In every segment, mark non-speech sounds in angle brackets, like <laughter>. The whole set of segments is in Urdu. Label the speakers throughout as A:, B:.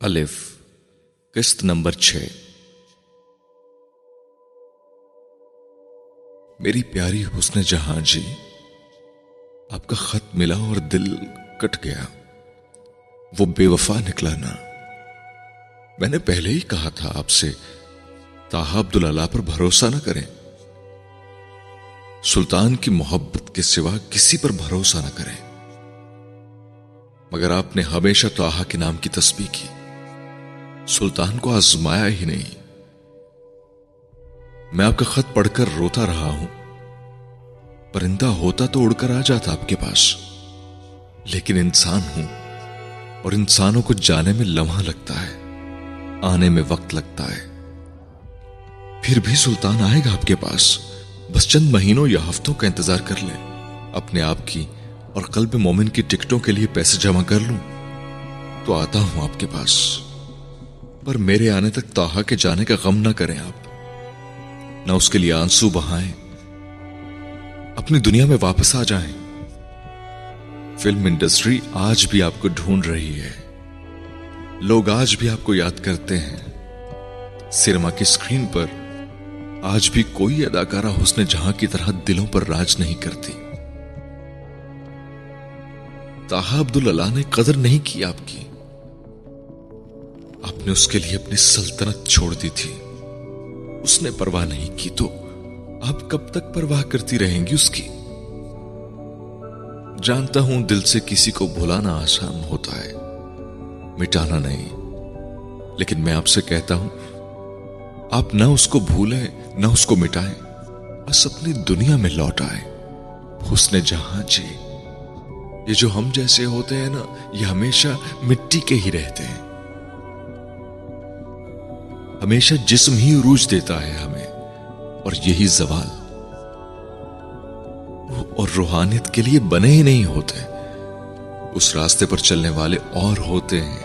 A: الف، قسط نمبر چھ۔ میری پیاری حسن جہاں جی آپ کا خط ملا اور دل کٹ گیا۔ وہ بے وفا نکلا نا۔ میں نے پہلے ہی کہا تھا آپ سے تاہا عبداللہ پر بھروسہ نہ کریں۔ سلطان کی محبت کے سوا کسی پر بھروسہ نہ کریں۔ مگر آپ نے ہمیشہ توحا کے نام کی تسبیح کی۔ سلطان کو آزمایا ہی نہیں۔ میں آپ کا خط پڑھ کر روتا رہا ہوں۔ پرندہ ہوتا تو اڑ کر آ جاتا آپ کے پاس۔ لیکن انسان ہوں اور انسانوں کو جانے میں لمحہ لگتا ہے، آنے میں وقت لگتا ہے۔ پھر بھی سلطان آئے گا آپ کے پاس۔ بس چند مہینوں یا ہفتوں کا انتظار کر لیں۔ اپنے آپ کی اور قلب مومن کی ٹکٹوں کے لیے پیسے جمع کر لوں۔ تو آتا ہوں آپ کے پاس۔ پر میرے آنے تک تاہا کے جانے کا غم نہ کریں آپ۔ نہ اس کے لیے آنسو بہائیں۔ اپنی دنیا میں واپس آ جائیں۔ فلم انڈسٹری آج بھی آپ کو ڈھونڈ رہی ہے۔ لوگ آج بھی آپ کو یاد کرتے ہیں۔ سنیما کی اسکرین پر آج بھی کوئی اداکارہ حسن جہاں کی طرح دلوں پر راج نہیں کرتی۔ تاہا عبد اللہ نے قدر نہیں کی آپ کی۔ آپ نے اس کے لیے اپنی سلطنت چھوڑ دی تھی۔ اس نے پرواہ نہیں کی تو آپ کب تک پرواہ کرتی رہیں گی اس کی؟ جانتا ہوں دل سے کسی کو بھولانا آسان ہوتا ہے، مٹانا نہیں۔ لیکن میں آپ سے کہتا ہوں، آپ نہ اس کو بھولیں، نہ اس کو مٹائیں، بس اپنی دنیا میں لوٹ آئے حسن جہاں جی۔ یہ جو ہم جیسے ہوتے ہیں نا، یہ ہمیشہ مٹی کے ہی رہتے ہیں۔ ہمیشہ جسم ہی عروج دیتا ہے ہمیں، اور یہی زوال۔ اور روحانیت کے لیے بنے ہی نہیں ہوتے۔ اس راستے پر چلنے والے اور ہوتے ہیں۔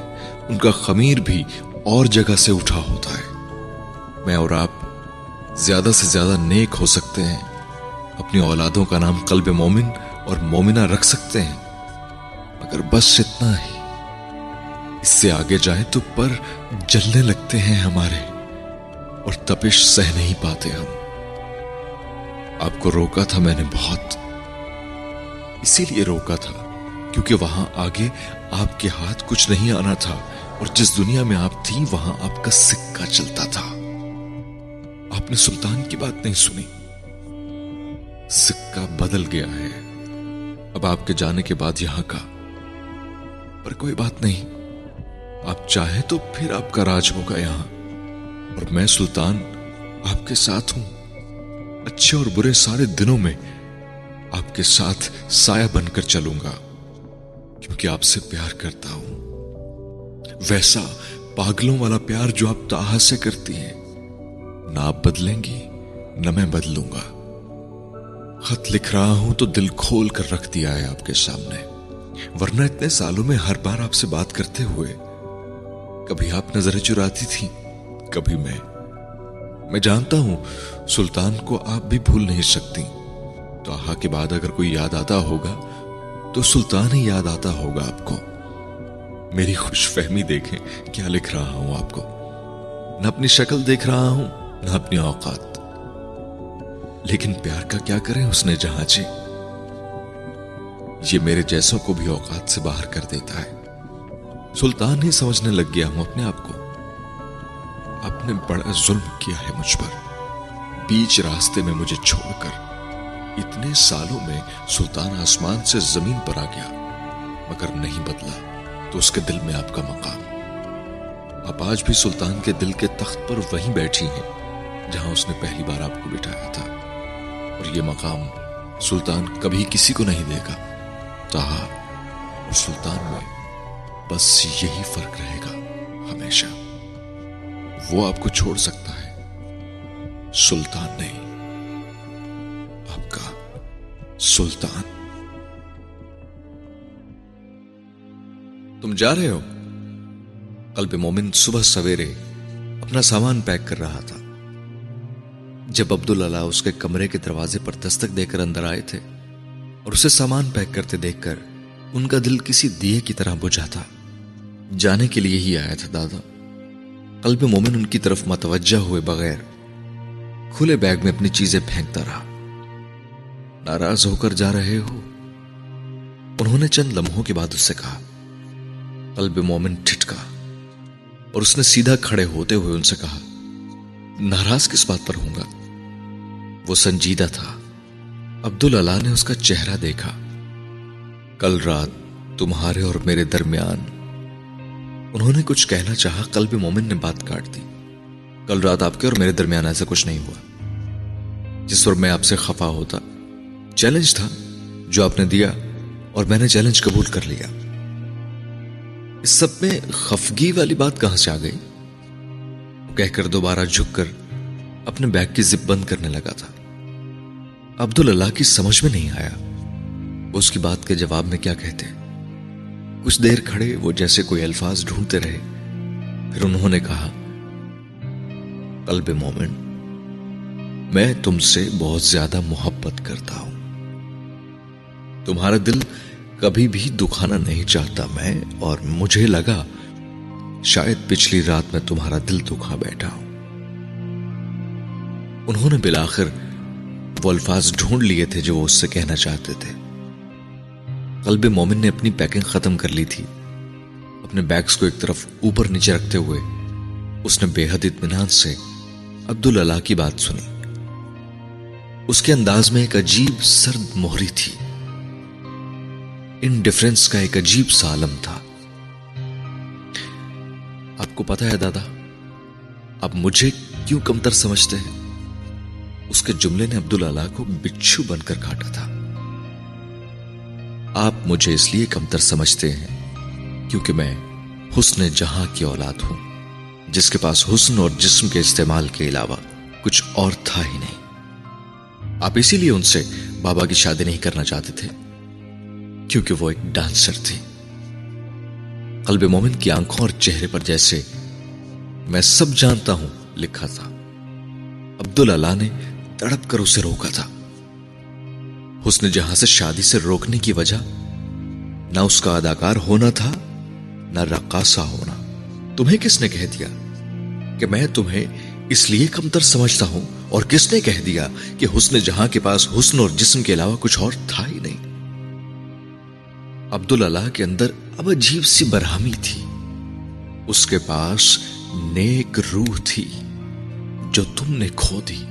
A: ان کا خمیر بھی اور جگہ سے اٹھا ہوتا ہے۔ میں اور آپ زیادہ سے زیادہ نیک ہو سکتے ہیں۔ اپنی اولادوں کا نام قلب مومن اور مومنہ رکھ سکتے ہیں۔ مگر بس اتنا ہی۔ اس سے آگے جائیں تو پر جلنے لگتے ہیں ہمارے اور تپش سہ نہیں پاتے ہم۔ آپ کو روکا تھا میں نے بہت۔ اسی لیے روکا تھا کیونکہ وہاں آگے آپ کے ہاتھ کچھ نہیں آنا تھا اور جس دنیا میں آپ تھی وہاں آپ کا سکہ چلتا تھا۔ آپ نے سلطان کی بات نہیں سنی۔ سکہ بدل گیا ہے۔ اب آپ کے جانے کے بعد یہاں کا۔ پر کوئی بات نہیں۔ آپ چاہیں تو پھر آپ کا راج ہوگا یہاں۔ اور میں سلطان آپ کے ساتھ ہوں۔ اچھے اور برے سارے دنوں میں آپ کے ساتھ سایہ بن کر چلوں گا، کیونکہ آپ سے پیار کرتا ہوں۔ ویسا پاگلوں والا پیار جو آپ تاہ سے کرتی ہیں، نہ آپ بدلیں گی، نہ میں بدلوں گا۔ خط لکھ رہا ہوں تو دل کھول کر رکھ دیا ہے آپ کے سامنے، ورنہ اتنے سالوں میں ہر بار آپ سے بات کرتے ہوئے کبھی آپ نظر چراتی تھی کبھی میں۔ میں جانتا ہوں، سلطان کو آپ بھی بھول نہیں سکتی۔ تو کے بعد اگر کوئی یاد آتا ہوگا، تو سلطان ہی یاد آتا ہوگا آپ کو۔ میری خوش فہمی دیکھیں کیا لکھ رہا ہوں آپ کو۔ نہ اپنی شکل دیکھ رہا ہوں، نہ اپنی اوقات۔ لیکن پیار کا کیا کریں اس نے جہاں جی؟ یہ میرے جیسوں کو بھی اوقات سے باہر کر دیتا ہے۔ سلطان ہی سمجھنے لگ گیا ہوں اپنے آپ کو۔ آپ نے بڑا ظلم کیا ہے مجھ پر۔ بیچ راستے میں مجھے چھوڑ کر اتنے سالوں میں سلطان آسمان سے زمین پر آ گیا۔ مگر نہیں بدلا تو اس کے دل میں آپ کا مقام۔ آپ آج بھی سلطان کے دل کے تخت پر وہیں بیٹھی ہیں، جہاں اس نے پہلی بار آپ کو بٹھایا تھا۔ اور یہ مقام سلطان کبھی کسی کو نہیں دے گا۔ تاہا اور سلطان میں بس یہی فرق رہے گا ہمیشہ۔ وہ آپ کو چھوڑ سکتا ہے۔ سلطان نہیں۔ آپ کا سلطان۔ تم جا رہے ہو۔ قلب مومن صبح سویرے اپنا سامان پیک کر رہا تھا۔ جب عبداللہ اس کے کمرے کے دروازے پر دستک دے کر اندر آئے تھے اور اسے سامان پیک کرتے دیکھ کر ان کا دل کسی دیے کی طرح بجھا تھا۔ جانے کے لیے ہی آیا تھا دادا۔ قلب مومن ان کی طرف متوجہ ہوئے بغیر کھلے بیگ میں اپنی چیزیں پھینکتا رہا۔ ناراض ہو کر جا رہے ہو؟ انہوں نے چند لمحوں کے بعد اس سے کہا۔ قلب مومن ٹھٹکا اور اس نے سیدھا کھڑے ہوتے ہوئے ان سے کہا۔ ناراض کس بات پر ہوں گا؟ وہ سنجیدہ تھا۔ عبد اللہ نے اس کا چہرہ دیکھا۔ کل رات تمہارے اور میرے درمیان انہوں نے کچھ کہنا چاہا، قلب مومن نے بات کاٹ دی۔ کل رات آپ کے اور میرے درمیان ایسا کچھ نہیں ہوا۔ جس پر میں آپ سے خفا ہوتا۔ چیلنج تھا جو آپ نے دیا اور میں نے چیلنج قبول کر لیا۔ اس سب میں خفگی والی بات کہاں سے آ گئی؟ کہہ کر دوبارہ جھک کر اپنے بیگ کی زپ بند کرنے لگا تھا۔ عبد اللہ کی سمجھ میں نہیں آیا۔ اس کی بات کے جواب میں کیا کہتے؟ کچھ دیر کھڑے، وہ جیسے کوئی الفاظ ڈھونڈتے رہے۔ پھر انہوں نے کہا، قلب مومن، میں تم سے بہت زیادہ محبت کرتا ہوں۔ تمہارا دل کبھی بھی دکھانا نہیں چاہتا میں، اور مجھے لگا شاید پچھلی رات میں تمہارا دل دکھا بیٹھا ہوں۔ انہوں نے بلاخر وہ الفاظ ڈھونڈ لیے تھے جو وہ اس سے کہنا چاہتے تھے۔ قلب مومن نے اپنی پیکنگ ختم کر لی تھی۔ اپنے بیگز کو ایک طرف اوپر نیچے رکھتے ہوئے اس نے بے حد اطمینان سے عبد اللہ کی بات سنی۔ اس کے انداز میں ایک عجیب سرد موہری تھی۔ ان ڈفرنس کا ایک عجیب سا عالم تھا۔ آپ کو پتا ہے دادا، آپ مجھے کیوں کمتر سمجھتے ہیں؟ اس کے جملے نے عبداللہ کو بچھو بن کر کاٹا تھا۔ آپ مجھے اس لیے کمتر سمجھتے ہیں کیونکہ میں حسن جہاں کی اولاد ہوں، جس کے پاس حسن اور جسم کے استعمال کے علاوہ کچھ اور تھا ہی نہیں۔ آپ اسی لیے ان سے بابا کی شادی نہیں کرنا چاہتے تھے، کیونکہ وہ ایک ڈانسر تھی قلب مومن کی آنکھوں اور چہرے پر جیسے میں سب جانتا ہوں، لکھا تھا۔ عبداللہ نے تڑپ کر اسے روکا تھا۔ حسن جہاں سے شادی سے روکنے کی وجہ، نہ اس کا اداکار ہونا تھا، نہ رقاصہ ہونا۔ تمہیں کس نے کہہ دیا کہ میں تمہیں اس لیے کمتر سمجھتا ہوں؟ اور کس نے کہہ دیا کہ حسن جہاں کے پاس حسن اور جسم کے علاوہ کچھ اور تھا ہی نہیں؟ عبداللہ کے اندر اب عجیب سی برہمی تھی۔ اس کے پاس نیک روح تھی جو تم نے کھو دی۔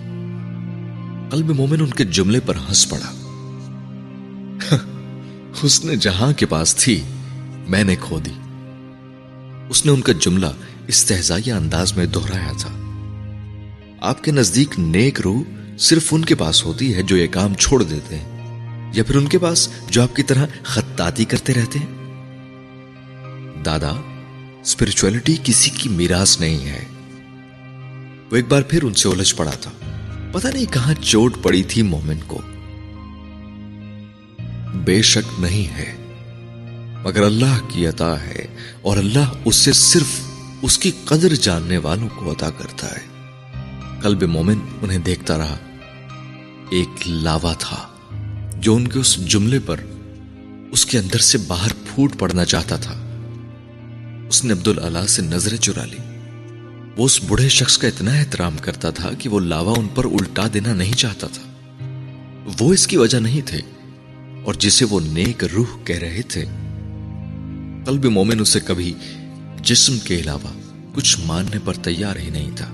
A: قلب مومن ان کے جملے پر ہنس پڑا۔ <laughs> حسن جہاں کے پاس تھی، میں نے کھو دی۔ اس نے ان کا جملہ استحزائیہ انداز میں دہرایا تھا۔ آپ کے نزدیک نیک روح صرف ان کے پاس ہوتی ہے جو یہ کام چھوڑ دیتے ہیں، یا پھر ان کے پاس جو آپ کی طرح خطاطی کرتے رہتے ہیں؟ دادا اسپرچولیٹی کسی کی میراث نہیں ہے۔ وہ ایک بار پھر ان سے الجھ پڑا تھا۔ پتہ نہیں کہاں چوٹ پڑی تھی مومن کو۔ بے شک نہیں ہے۔ مگر اللہ کی عطا ہے اور اللہ اس سے صرف اس کی قدر جاننے والوں کو عطا کرتا ہے۔ قلب مومن انہیں دیکھتا رہا۔ ایک لاوا تھا جو ان کے اس جملے پر اس کے اندر سے باہر پھوٹ پڑنا چاہتا تھا۔ اس نے عبداللہ سے نظریں چرا لی وہ اس بڑھے شخص کا اتنا احترام کرتا تھا کہ وہ لاوا ان پر الٹا دینا نہیں چاہتا تھا۔ وہ اس کی وجہ نہیں تھے۔ اور جسے وہ نیک روح کہہ رہے تھے۔ قلب مومن اسے کبھی جسم کے علاوہ کچھ ماننے پر تیار ہی نہیں تھا،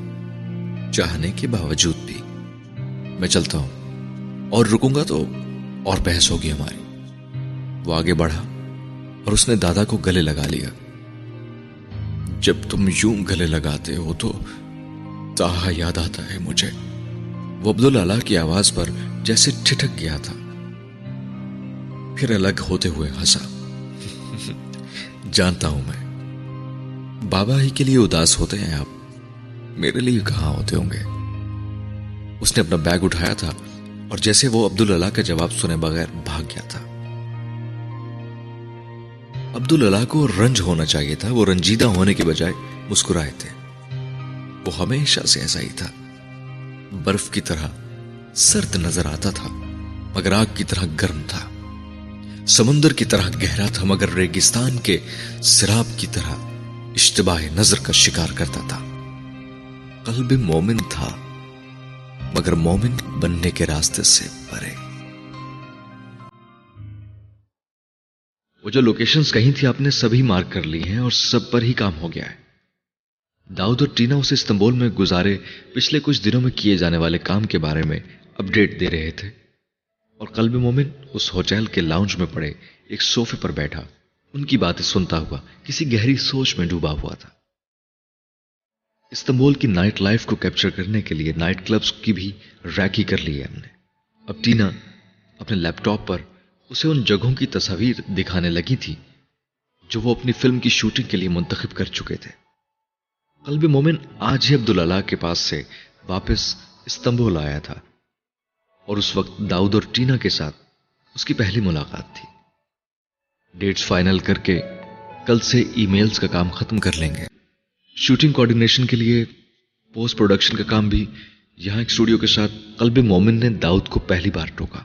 A: چاہنے کے باوجود بھی۔ میں چلتا ہوں، اور رکوں گا تو اور بحث ہوگی ہماری۔ وہ آگے بڑھا اور اس نے دادا کو گلے لگا لیا۔ جب تم یوں گلے لگاتے ہو تو تاہا یاد آتا ہے مجھے۔ وہ عبداللہ کی آواز پر جیسے ٹھٹک گیا تھا۔ پھر الگ ہوتے ہوئے ہنسا۔ جانتا ہوں میں۔ بابا ہی کے لیے اداس ہوتے ہیں آپ۔ میرے لیے کہاں ہوتے ہوں گے؟ اس نے اپنا بیگ اٹھایا تھا اور جیسے وہ عبداللہ کا جواب سنے بغیر بھاگ گیا تھا۔ عبداللہ کو رنج ہونا چاہیے تھا، وہ رنجیدہ ہونے کے بجائے مسکرائے تھے۔ وہ ہمیشہ سے ایسا ہی تھا۔ برف کی طرح سرد نظر آتا تھا، مگر آگ کی طرح گرم تھا۔ سمندر کی طرح گہرا تھا، مگر ریگستان کے سراب کی طرح اشتباہ نظر کا شکار کرتا تھا۔ قلب مومن تھا، مگر مومن بننے کے راستے سے پرے۔ وہ جو لوکیشنز کہیں تھی، آپ نے سبھی مارک کر لی ہیں اور سب پر ہی کام ہو گیا ہے۔ داؤد اور ٹینا اسے استنبول میں گزارے پچھلے کچھ دنوں میں کیے جانے والے کام کے بارے میں اپڈیٹ دے رہے تھے۔ اور قلب مومن اس ہوٹل کے لاؤنج میں پڑے، ایک سوفے پر بیٹھا۔ ان کی باتیں سنتا ہوا، کسی گہری سوچ میں ڈوبا ہوا تھا۔ استنبول کی نائٹ لائف کو کیپچر کرنے کے لیے نائٹ کلبز کی بھی ریکی کر لی ہے ہم نے۔ اب ٹینا اپنے لیپ ٹاپ پر اسے ان جگہوں کی تصاویر دکھانے لگی تھی، جو وہ اپنی فلم کی شوٹنگ کے لیے منتخب کر چکے تھے۔ قلب مومن آج ہی عبداللہ کے پاس سے واپس استنبول آیا تھا۔ اور اس وقت داؤد اور ٹینا کے ساتھ اس کی پہلی ملاقات تھی۔ ڈیٹس فائنل کر کے کل سے ای میلز کا کام ختم کر لیں گے۔ شوٹنگ کوارڈینیشن کے لیے پوسٹ پروڈکشن کا کام بھی یہاں ایک اسٹوڈیو کے ساتھ قلب مومن نے داؤد کو پہلی بار ٹوکا۔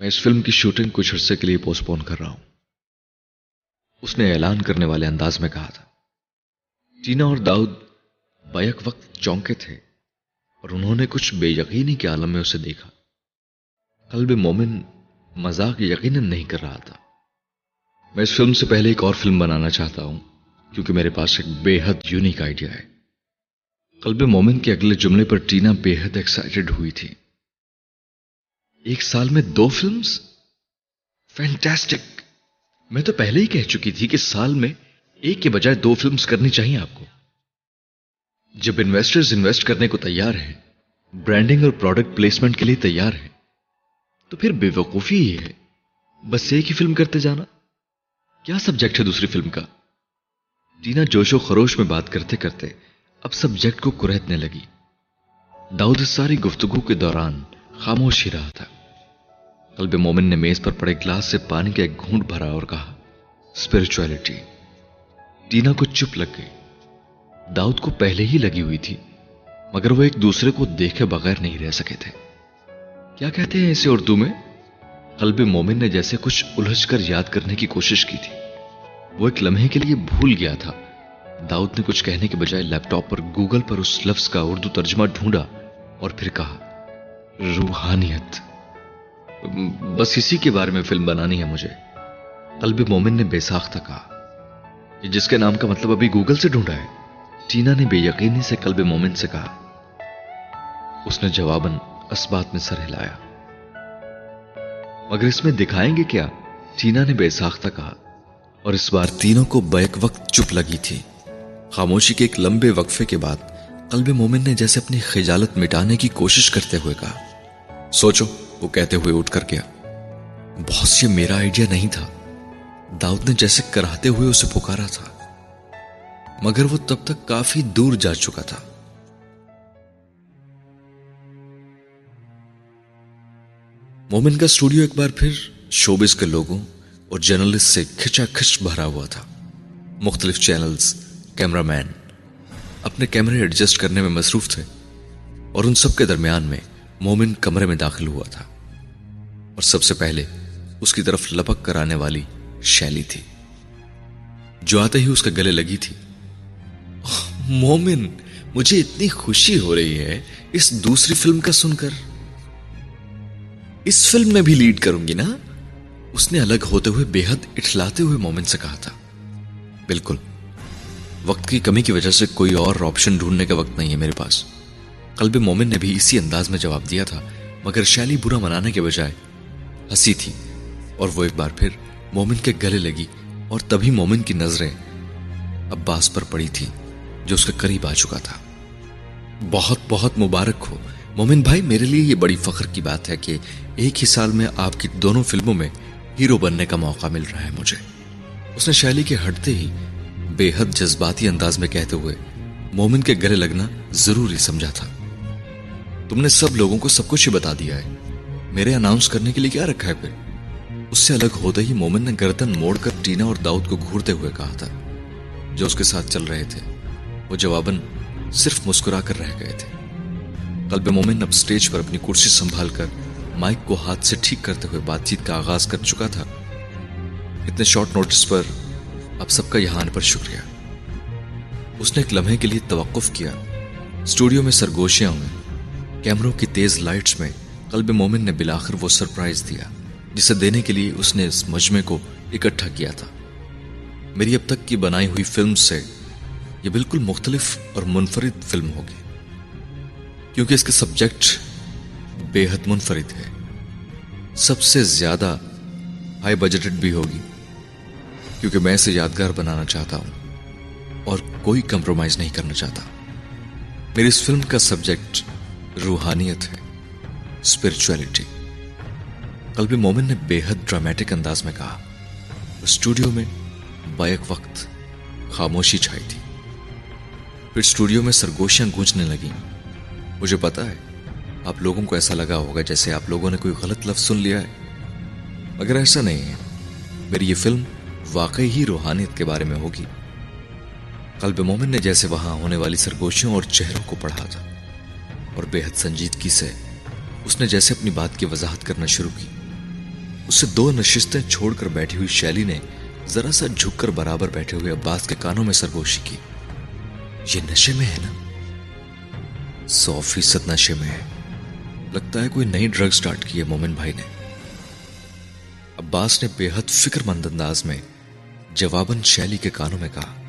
A: میں اس فلم کی شوٹنگ کچھ عرصے کے لیے پوسٹ پون کر رہا ہوں۔ اس نے اعلان کرنے والے انداز میں کہا تھا۔ ٹینا اور داؤد بیک وقت چونکے تھے۔ اور انہوں نے کچھ بے یقینی کے عالم میں اسے دیکھا۔ قلب مومن مذاق یقیناً نہیں کر رہا تھا۔ میں اس فلم سے پہلے ایک اور فلم بنانا چاہتا ہوں، کیونکہ میرے پاس ایک بے حد یونیک آئیڈیا ہے۔ قلب مومن کے اگلے جملے پر ٹینا بے حد ایکسائٹڈ ہوئی تھی۔ ایک سال میں دو فلمز؟ فینٹاسٹک میں تو پہلے ہی کہہ چکی تھی کہ سال میں ایک کے بجائے دو فلمز کرنی چاہیے آپ کو۔ جب انویسٹرز انویسٹ کرنے کو تیار ہیں برانڈنگ اور پروڈکٹ پلیسمنٹ کے لیے تیار ہیں، تو پھر بے وقوفی ہی ہے، بس ایک ہی فلم کرتے جانا۔ کیا سبجیکٹ ہے دوسری فلم کا؟ ٹینا جوش و خروش میں بات کرتے کرتے اب سبجیکٹ کو کرہتنے لگی۔ داؤد ساری گفتگو کے دوران خاموش ہی رہا تھا۔ قلب مومن نے میز پر پڑے گلاس سے پانی کا ایک گھونٹ بھرا اور کہا اسپرچویلٹی ٹینا کو چپ لگ گئی۔ داؤد کو پہلے ہی لگی ہوئی تھی، مگر وہ ایک دوسرے کو دیکھے بغیر نہیں رہ سکے تھے۔ کیا کہتے ہیں اسے اردو میں؟ قلب مومن نے جیسے کچھ الجھ کر یاد کرنے کی کوشش کی تھی۔ وہ ایک لمحے کے لیے بھول گیا تھا۔ داؤد نے کچھ کہنے کے بجائے لیپ ٹاپ پر گوگل پر اس لفظ کا اردو ترجمہ ڈھونڈا اور پھر کہا، روحانیت۔ بس اسی کے بارے میں فلم بنانی ہے مجھے۔ قلب مومن نے بے ساختہ کہا جس کے نام کا مطلب ابھی گوگل سے ڈھونڈا ہے۔ ٹینا نے بے یقینی سے قلب مومن سے کہا، اس نے جواباً اس بات میں سر ہلایا۔ مگر اس میں دکھائیں گے کیا؟ ٹینا نے بے ساختہ کہا، اور اس بار تینوں کو بیک وقت چپ لگی تھی۔ خاموشی کے ایک لمبے وقفے کے بعد قلب مومن نے جیسے اپنی خجالت مٹانے کی کوشش کرتے ہوئے کہا، سوچو، وہ کہتے ہوئے اٹھ کر گیا۔ بہت یہ میرا آئیڈیا نہیں تھا۔ داؤد نے جیسے کراتے ہوئے اسے پکارا تھا۔ مگر وہ تب تک کافی دور جا چکا تھا۔ مومن کا اسٹوڈیو ایک بار پھر شوبز کے لوگوں اور جرنلسٹ سے کھچا کھچ بھرا ہوا تھا۔ مختلف چینلز، کیمرہ مین اپنے کیمرے ایڈجسٹ کرنے میں مصروف تھے اور ان سب کے درمیان میں مومن کمرے میں داخل ہوا تھا۔ اور سب سے پہلے اس کی طرف لپک کر آنے والی شیلی تھی۔ جو آتے ہی اس کے گلے لگی تھی۔ مومن، مجھے اتنی خوشی ہو رہی ہے اس دوسری فلم کا سن کر۔ اس فلم میں بھی لیڈ کروں گی نا؟ اس نے الگ ہوتے ہوئے بے حد اٹھلاتے ہوئے مومن سے کہا تھا۔ بالکل۔ وقت کی کمی کی وجہ سے کوئی اور آپشن ڈھونڈنے کا وقت نہیں ہے میرے پاس۔ قلب مومن نے بھی اسی انداز میں جواب دیا تھا، مگر شیلی برا منانے کے بجائے۔ ہنسی تھی۔ اور وہ ایک بار پھر مومن کے گلے لگی اور تبھی مومن کی نظریں عباس پر پڑی تھی جو اس کے قریب آ چکا تھا۔ بہت بہت مبارک ہو۔ مومن بھائی، میرے لیے یہ بڑی فخر کی بات ہے کہ ایک ہی سال میں آپ کی دونوں فلموں میں ہیرو بننے کا موقع مل رہا ہے مجھے۔ اس نے شیلی کے ہٹتے ہی بے حد جذباتی انداز میں کہتے ہوئے مومن کے گلے لگنا ضروری سمجھا تھا۔ تم نے سب لوگوں کو سب کچھ ہی بتا دیا ہے۔ میرے اناؤنس کرنے کے لیے کیا رکھا ہے پھر؟ اس سے الگ ہوتے ہی مومن نے گردن موڑ کر ٹینا اور داؤد کو گھورتے ہوئے کہا تھا، جو اس کے ساتھ چل رہے تھے۔ وہ جواباً صرف مسکرا کر رہ گئے تھے۔ قلب مومن اب سٹیج پر اپنی کرسی سنبھال کر مائک کو ہاتھ سے ٹھیک کرتے ہوئے بات چیت کا آغاز کر چکا تھا۔ اتنے شارٹ نوٹس پر اب سب کا یہاں آنے پر شکریہ۔ اس نے ایک لمحے کے لیے توقف کیا۔ اسٹوڈیو میں سرگوشیاں ہوئیں کیمروں کی تیز لائٹس میں قلب مومن نے بلاخر وہ سرپرائز دیا، جسے دینے کے لیے اس نے اس مجمع کو اکٹھا کیا تھا۔ میری اب تک کی بنائی ہوئی فلم سے یہ بالکل مختلف اور منفرد فلم ہوگی، کیونکہ اس کے سبجیکٹ بے حد منفرد ہے۔ سب سے زیادہ ہائی بجٹڈ بھی ہوگی، کیونکہ میں اسے یادگار بنانا چاہتا ہوں اور کوئی کمپرومائز نہیں کرنا چاہتا۔ میری اس فلم کا سبجیکٹ روحانیت ہے اسپرچویلٹی قلب مومن نے بے حد ڈرامیٹک انداز میں کہا اسٹوڈیو میں بیک وقت خاموشی چھائی تھی۔ پھر اسٹوڈیو میں سرگوشیاں گونجنے لگیں۔ مجھے پتا ہے، آپ لوگوں کو ایسا لگا ہوگا جیسے آپ لوگوں نے کوئی غلط لفظ سن لیا ہے۔ مگر ایسا نہیں ہے۔ میری یہ فلم واقعی ہی روحانیت کے بارے میں ہوگی۔ قلب مومن نے جیسے وہاں ہونے والی سرگوشیوں اور چہروں کو پڑھا تھا، اور بے حد سنجیدگی سے اس نے جیسے اپنی بات کی وضاحت کرنا شروع کی۔ اس سے دو نشستیں چھوڑ کر بیٹھی ہوئی شیلی نے ذرا سا جھک کر برابر بیٹھے ہوئے عباس کے کانوں میں سرگوشی کی۔ یہ نشے میں ہے نا؟ سو فیصد نشے میں ہے۔ لگتا ہے کوئی نئی ڈرگ سٹارٹ کی ہے مومن بھائی نے۔ عباس نے بے حد فکر مند انداز میں جواباً شیلی کے کانوں میں کہا۔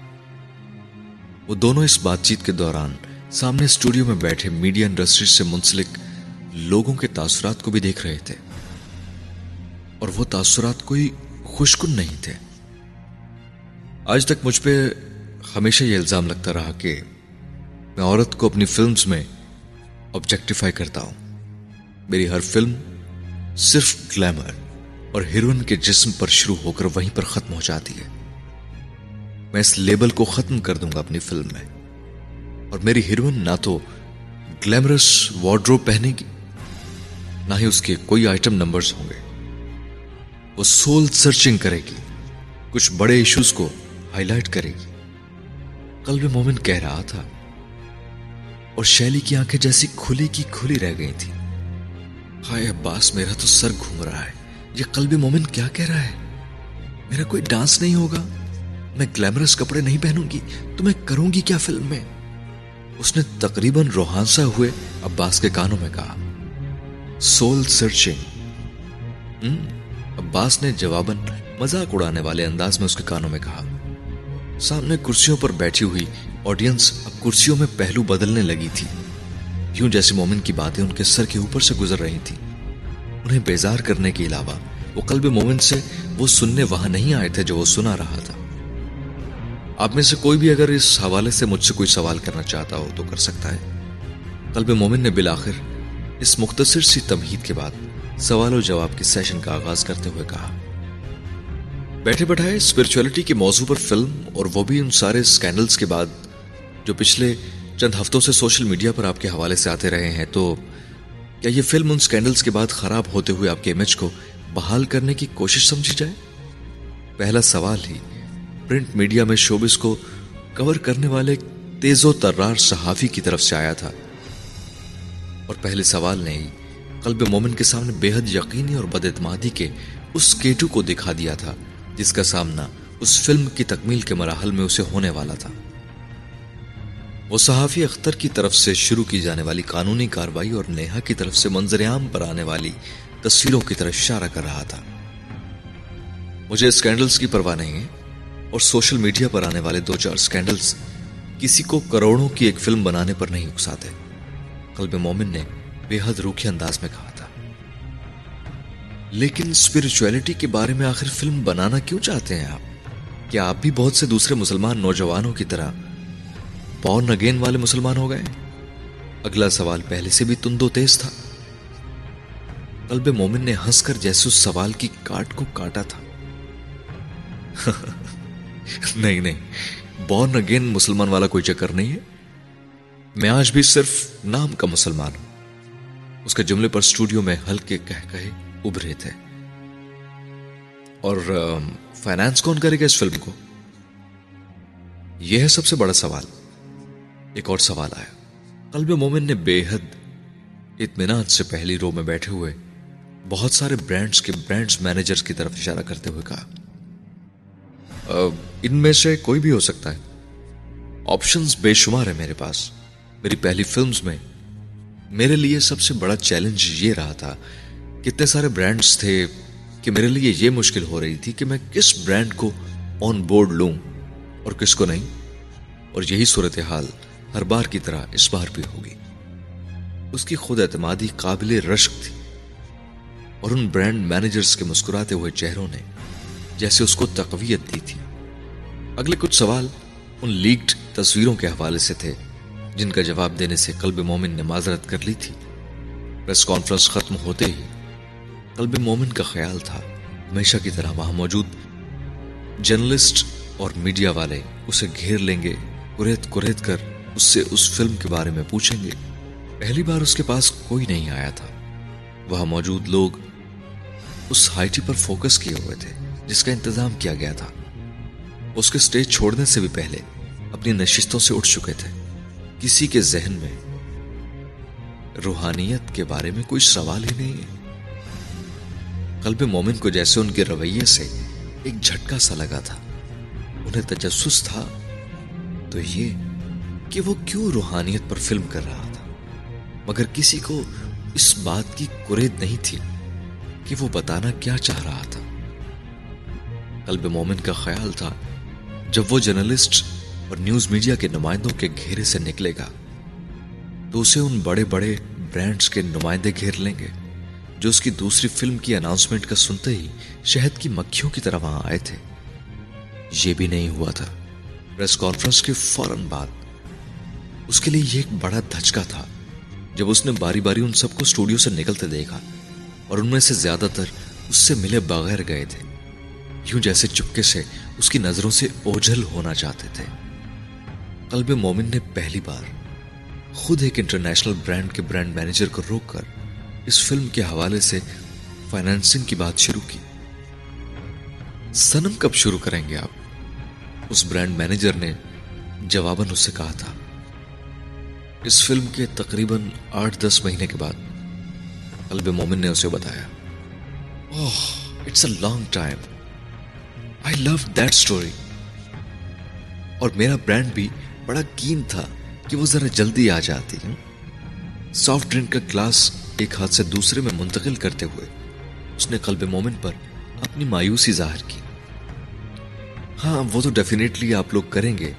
A: وہ دونوں اس بات چیت کے دوران سامنے اسٹوڈیو میں بیٹھے میڈیا انڈسٹری سے منسلک لوگوں کے تاثرات کو بھی دیکھ رہے تھے۔ اور وہ تاثرات کوئی خوشکن نہیں تھے۔ آج تک مجھ پہ ہمیشہ یہ الزام لگتا رہا کہ میں عورت کو اپنی فلمز میں آبجیکٹیفائی کرتا ہوں۔ میری ہر فلم صرف گلیمر اور ہیروئن کے جسم پر شروع ہو کر وہیں پر ختم ہو جاتی ہے۔ میں اس لیبل کو ختم کر دوں گا اپنی فلم میں۔ اور میری ہیروئن نہ تو گلیمرس وارڈرو پہنے گی، نہ ہی اس کے کوئی آئٹم نمبرز ہوں گے۔ وہ سول سرچنگ کرے گی، کچھ بڑے ایشوز کو ہائی لائٹ کرے گی۔ قلب مومن کہہ رہا تھا اور شیلی کی آنکھیں جیسی کھلی کی کھلی رہ گئی تھی ہائے عباس، میرا تو سر گھوم رہا ہے۔ یہ قلب مومن کیا کہہ رہا ہے؟ میرا کوئی ڈانس نہیں ہوگا؟ میں گلیمرس کپڑے نہیں پہنوں گی؟ تو میں کروں گی کیا فلم میں؟ اس نے تقریباً روحانسا ہوئے عباس کے کانوں میں کہا۔ سول سرچنگ عباس نے جواباً مذاق اڑانے والے انداز میں اس کے کانوں میں کہا۔ سامنے کرسیوں پر بیٹھی ہوئی آڈینس اب کرسیوں میں پہلو بدلنے لگی تھی۔ یوں جیسے مومن کی باتیں ان کے سر کے اوپر سے گزر رہی تھی انہیں بیزار کرنے کے علاوہ وہ قلب مومن سے وہ سننے وہاں نہیں آئے تھے جو وہ سنا رہا تھا۔ آپ میں سے کوئی بھی اگر اس حوالے سے مجھ سے کوئی سوال کرنا چاہتا ہو تو کر سکتا ہے۔ قلب مومن نے بلاخر اس مختصر سی تمہید کے بعد سوال و جواب کی سیشن کا آغاز کرتے ہوئے کہا۔ بیٹھے بیٹھائے اسپرچولیٹی کے موضوع پر فلم اور وہ بھی ان سارے سکینڈلز کے بعد جو پچھلے چند ہفتوں سے سوشل میڈیا پر آپ کے حوالے سے آتے رہے ہیں، تو کیا یہ فلم ان سکینڈلز کے بعد خراب ہوتے ہوئے آپ کے امیج کو بحال کرنے کی کوشش سمجھی جائے؟ پہلا سوال ہی پرنٹ میڈیا میں شوبس کو کور کرنے والے تیز و ترار صحافی کی طرف سے آیا تھا۔ اور پہلے سوال نے ہی قلب مومن کے سامنے بے حد یقینی اور بد اعتمادی کے اس کیٹو کو دکھا دیا تھا۔ جس کا سامنا اس فلم کی تکمیل کے مراحل میں اسے ہونے والا تھا۔ وہ صحافی اختر کی طرف سے شروع کی جانے والی قانونی کاروائی اور نیہا کی طرف سے منظر عام پر آنے والی تصویروں کی طرف اشارہ کر رہا تھا۔ مجھے اسکینڈلز کی پرواہ نہیں ہے اور سوشل میڈیا پر آنے والے دو چار اسکینڈلز کسی کو کروڑوں کی ایک فلم بنانے پر نہیں اکساتے۔ قلب مومن نے بے حد روکھے انداز میں کہا۔ لیکن اسپرچویلٹی کے بارے میں آخر فلم بنانا کیوں چاہتے ہیں آپ؟ کیا آپ بھی بہت سے دوسرے مسلمان نوجوانوں کی طرح بورن اگین والے مسلمان ہو گئے؟ اگلا سوال پہلے سے بھی تندو تیز تھا۔ قلب مومن نے ہنس کر جیسے اس سوال کی کاٹ کو کاٹا تھا۔ <laughs> نہیں نہیں بورن اگین مسلمان والا کوئی چکر نہیں ہے۔ میں آج بھی صرف نام کا مسلمان ہوں۔ اس کے جملے پر اسٹوڈیو میں ہلکے کہہ کہے۔ ابھرے تھے۔ اور فائنانس کون کرے گا اس فلم کو؟ یہ ہے سب سے بڑا سوال۔ ایک اور سوال آیا۔ قلب مومن نے بے حد اطمینان سے پہلی رو میں بیٹھے ہوئے بہت سارے برانڈز کے برانڈز مینیجرز کی طرف اشارہ کرتے ہوئے کہا۔ ان میں سے کوئی بھی ہو سکتا ہے۔ آپشنز بے شمار ہے میرے پاس۔ میری پہلی فلمز میں میرے لیے سب سے بڑا چیلنج یہ رہا تھا کتنے سارے برانڈز تھے کہ میرے لیے یہ مشکل ہو رہی تھی کہ میں کس برانڈ کو آن بورڈ لوں اور کس کو نہیں۔ اور یہی صورتحال ہر بار کی طرح اس بار بھی ہوگی۔ اس کی خود اعتمادی قابل رشک تھی۔ اور ان برانڈ مینیجرز کے مسکراتے ہوئے چہروں نے جیسے اس کو تقویت دی تھی۔ اگلے کچھ سوال ان لیکڈ تصویروں کے حوالے سے تھے، جن کا جواب دینے سے قلب مومن نے معذرت کر لی تھی۔ پریس کانفرنس ختم ہوتے ہی قلب مومن کا خیال تھا۔ ہمیشہ کی طرح وہاں موجود جرنلسٹ اور میڈیا والے اسے گھیر لیں گے کریت کریت کر اس سے اس فلم کے بارے میں پوچھیں گے۔ پہلی بار اس کے پاس کوئی نہیں آیا تھا۔ وہاں موجود لوگ اس ہائٹی پر فوکس کیے ہوئے تھے، جس کا انتظام کیا گیا تھا۔ اس کے سٹیج چھوڑنے سے بھی پہلے اپنی نشستوں سے اٹھ چکے تھے۔ کسی کے ذہن میں روحانیت کے بارے میں کوئی سوال ہی نہیں ہے۔ قلب مومن کو جیسے ان کے رویے سے ایک جھٹکا سا لگا تھا۔ انہیں تجسس تھا تو یہ کہ وہ کیوں روحانیت پر فلم کر رہا تھا۔ مگر کسی کو اس بات کی کرید نہیں تھی کہ وہ بتانا کیا چاہ رہا تھا۔ قلب مومن کا خیال تھا جب وہ جرنلسٹ اور نیوز میڈیا کے نمائندوں کے گھیرے سے نکلے گا تو اسے ان بڑے بڑے برانڈز کے نمائندے گھیر لیں گے۔ جو اس کی دوسری فلم کی اناؤنسمنٹ کا سنتے ہی شہد کی مکھیوں کی طرح وہاں آئے تھے۔ یہ بھی نہیں ہوا تھا۔ پریس کانفرنس کے فوراً بعد اس کے لیے یہ ایک بڑا دھچکا تھا۔ جب اس نے باری باری ان سب کو اسٹوڈیو سے نکلتے دیکھا اور ان میں سے زیادہ تر اس سے ملے بغیر گئے تھے۔ یوں جیسے چپکے سے اس کی نظروں سے اوجھل ہونا چاہتے تھے۔ قلب مومن نے پہلی بار خود ایک انٹرنیشنل برانڈ کے برانڈ مینیجر کو روک کر اس فلم کے حوالے سے فائنانسنگ کی بات شروع کی۔ سنم کب شروع کریں گے آپ؟ اس برانڈ مینیجر نے جواباً اس سے کہا تھا۔ اس فلم کے تقریباً آٹھ دس مہینے کے بعد قلب مومن نے اسے بتایا۔ اوہ، it's a long time. I love that story اور میرا برانڈ بھی بڑا کین تھا کہ وہ ذرا جلدی آ جاتی۔ سافٹ ڈرنک کا گلاس ایک ہاتھ سے دوسرے میں منتقل کرتے ہوئے اس نے قلب مومن پر اپنی مایوسی ظاہر کی۔ ہاں وہ تو ڈیفینیٹلی آپ لوگ کریں گے،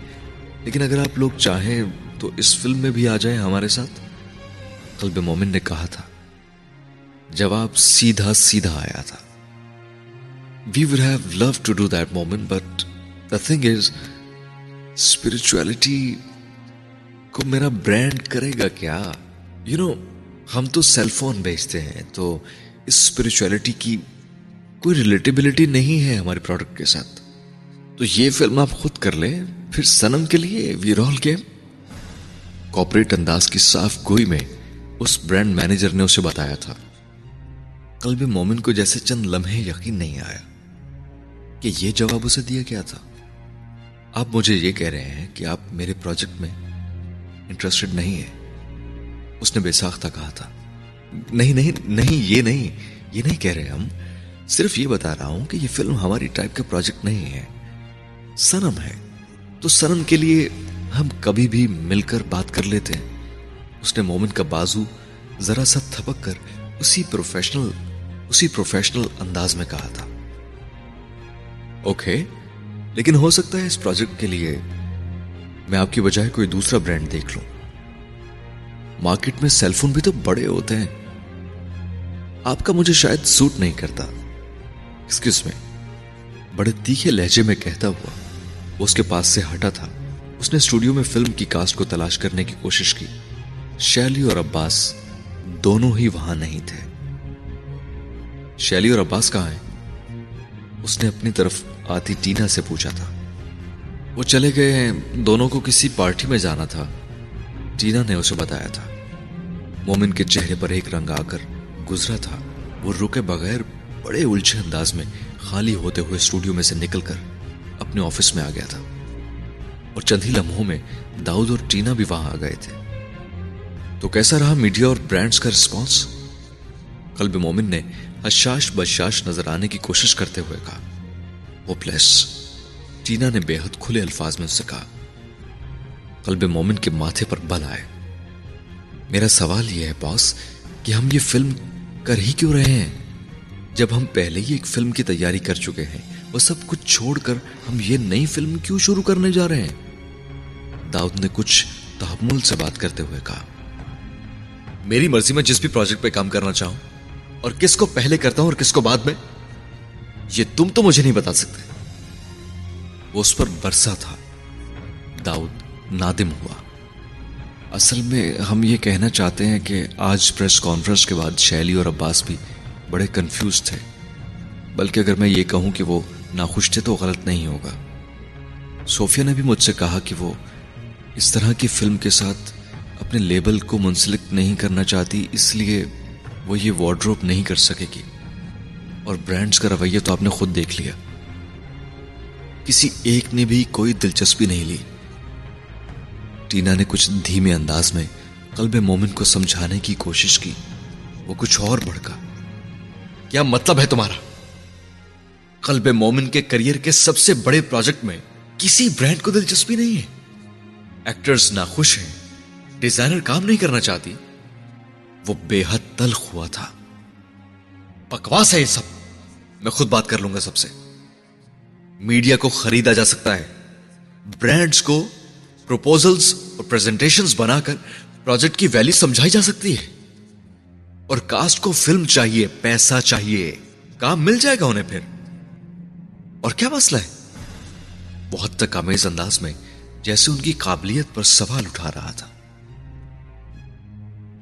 A: لیکن اگر آپ لوگ چاہیں تو اس فلم میں بھی آ جائیں ہمارے ساتھ۔ قلب مومن نے کہا تھا۔ جواب سیدھا سیدھا آیا تھا۔ We would have love to do that moment but the thing is spirituality کو میرا برانڈ کرے گا کیا؟ یو نو ہم تو سیل فون بیچتے ہیں، تو اس اسپرچویلٹی کی کوئی ریلیٹیبلٹی نہیں ہے ہمارے پروڈکٹ کے ساتھ۔ تو یہ فلم آپ خود کر لیں، پھر سنم کے لیے وی رول گیم۔ کوپریٹ انداز کی صاف گوئی میں اس برانڈ مینیجر نے اسے بتایا تھا۔ قلب مومن کو جیسے چند لمحے یقین نہیں آیا کہ یہ جواب اسے دیا گیا تھا۔ آپ مجھے یہ کہہ رہے ہیں کہ آپ میرے پروجیکٹ میں انٹرسٹڈ نہیں ہیں۔ اس نے بے ساختہ کہا تھا۔ نہیں نہیں نہیں، یہ نہیں یہ نہیں کہہ رہے ہم۔ صرف یہ بتا رہا ہوں کہ یہ فلم ہماری ٹائپ کا پروجیکٹ نہیں ہے۔ سنم ہے۔ تو سنم کے لیے ہم کبھی بھی مل کر بات کر لیتے ہیں۔ اس نے مومن کا بازو ذرا سا تھپک کر اسی پروفیشنل اسی پروفیشنل انداز میں کہا تھا۔ اوکے، لیکن ہو سکتا ہے اس پروجیکٹ کے لیے میں آپ کی بجائے کوئی دوسرا برانڈ دیکھ لوں۔ مارکیٹ میں سیل فون بھی تو بڑے ہوتے ہیں۔ آپ کا مجھے شاید سوٹ نہیں کرتا۔ ایکسکیوز میں بڑے تیکھے لہجے میں کہتا ہوا، وہ اس کے پاس سے ہٹا تھا۔ اس نے اسٹوڈیو میں فلم کی کاسٹ کو تلاش کرنے کی کوشش کی۔ شیلی اور عباس دونوں ہی وہاں نہیں تھے۔ شیلی اور عباس کہاں ہیں؟ اس نے اپنی طرف آتی ٹینا سے پوچھا تھا۔ وہ چلے گئے ہیں، دونوں کو کسی پارٹی میں جانا تھا۔ ٹینا نے اسے بتایا تھا۔ مومن کے چہرے پر ایک رنگ آ کر گزرا تھا۔ وہ رکے بغیر بڑے الجھے انداز میں خالی ہوتے ہوئے اسٹوڈیو میں سے نکل کر اپنے آفس میں آ گیا تھا۔ اور چند ہی لمحوں میں داؤد اور ٹینا بھی وہاں آ گئے تھے۔ تو کیسا رہا میڈیا اور برانڈز کا رسپانس؟ قلب مومن نے اشاش بشاش نظر آنے کی کوشش کرتے ہوئے کہا وہ پلیس ٹینا نے بے حد کھلے الفاظ میں اس سے کہا قلب مومن کے ماتھے پر بل آئے۔ میرا سوال یہ ہے، باس، کہ ہم یہ فلم کر ہی کیوں رہے ہیں؟ جب ہم پہلے ہی ایک فلم کی تیاری کر چکے ہیں، وہ سب کچھ چھوڑ کر ہم یہ نئی فلم کیوں شروع کرنے جا رہے ہیں؟ داؤد نے کچھ تحمل سے بات کرتے ہوئے کہا، میری مرضی میں جس بھی پروجیکٹ پہ کام کرنا چاہوں، اور کس کو پہلے کرتا ہوں اور کس کو بعد میں، یہ تم تو مجھے نہیں بتا سکتے۔ وہ اس پر برسا تھا۔ داؤد نادم ہوا۔ اصل میں ہم یہ کہنا چاہتے ہیں کہ آج پریس کانفرنس کے بعد شیلی اور عباس بھی بڑے کنفیوز تھے۔ بلکہ اگر میں یہ کہوں کہ وہ ناخوش تھے تو غلط نہیں ہوگا۔ صوفیہ نے بھی مجھ سے کہا کہ وہ اس طرح کی فلم کے ساتھ اپنے لیبل کو منسلک نہیں کرنا چاہتی، اس لیے وہ یہ وارڈروپ نہیں کر سکے گی۔ اور برانڈز کا رویہ تو آپ نے خود دیکھ لیا۔ کسی ایک نے بھی کوئی دلچسپی نہیں لی۔ ٹینا نے کچھ دھیمے انداز میں قلب مومن کو سمجھانے کی کوشش کی۔ وہ کچھ اور بڑھکا کیا مطلب ہے تمہارا؟ قلب مومن کے کریئر کے سب سے بڑے پروجیکٹ میں کسی برانڈ کو دلچسپی نہیں ہے۔ ایکٹرز ناخوش ہیں۔ ڈیزائنر کام نہیں کرنا چاہتی۔ وہ بے حد تلخ ہوا تھا۔ بکواس ہے یہ سب۔ میں خود بات کر لوں گا سب سے۔ میڈیا کو خریدا جا سکتا ہے۔ برانڈز کو پروپوزلز اور پریزنٹیشنز بنا کر پروجیکٹ کی ویلی سمجھائی جا سکتی ہے۔ اور کاسٹ کو فلم چاہیے، پیسہ چاہیے، کام مل جائے گا انہیں پھر۔ اور کیا مسئلہ ہے؟ بہت تک آمیز انداز میں جیسے ان کی قابلیت پر سوال اٹھا رہا تھا۔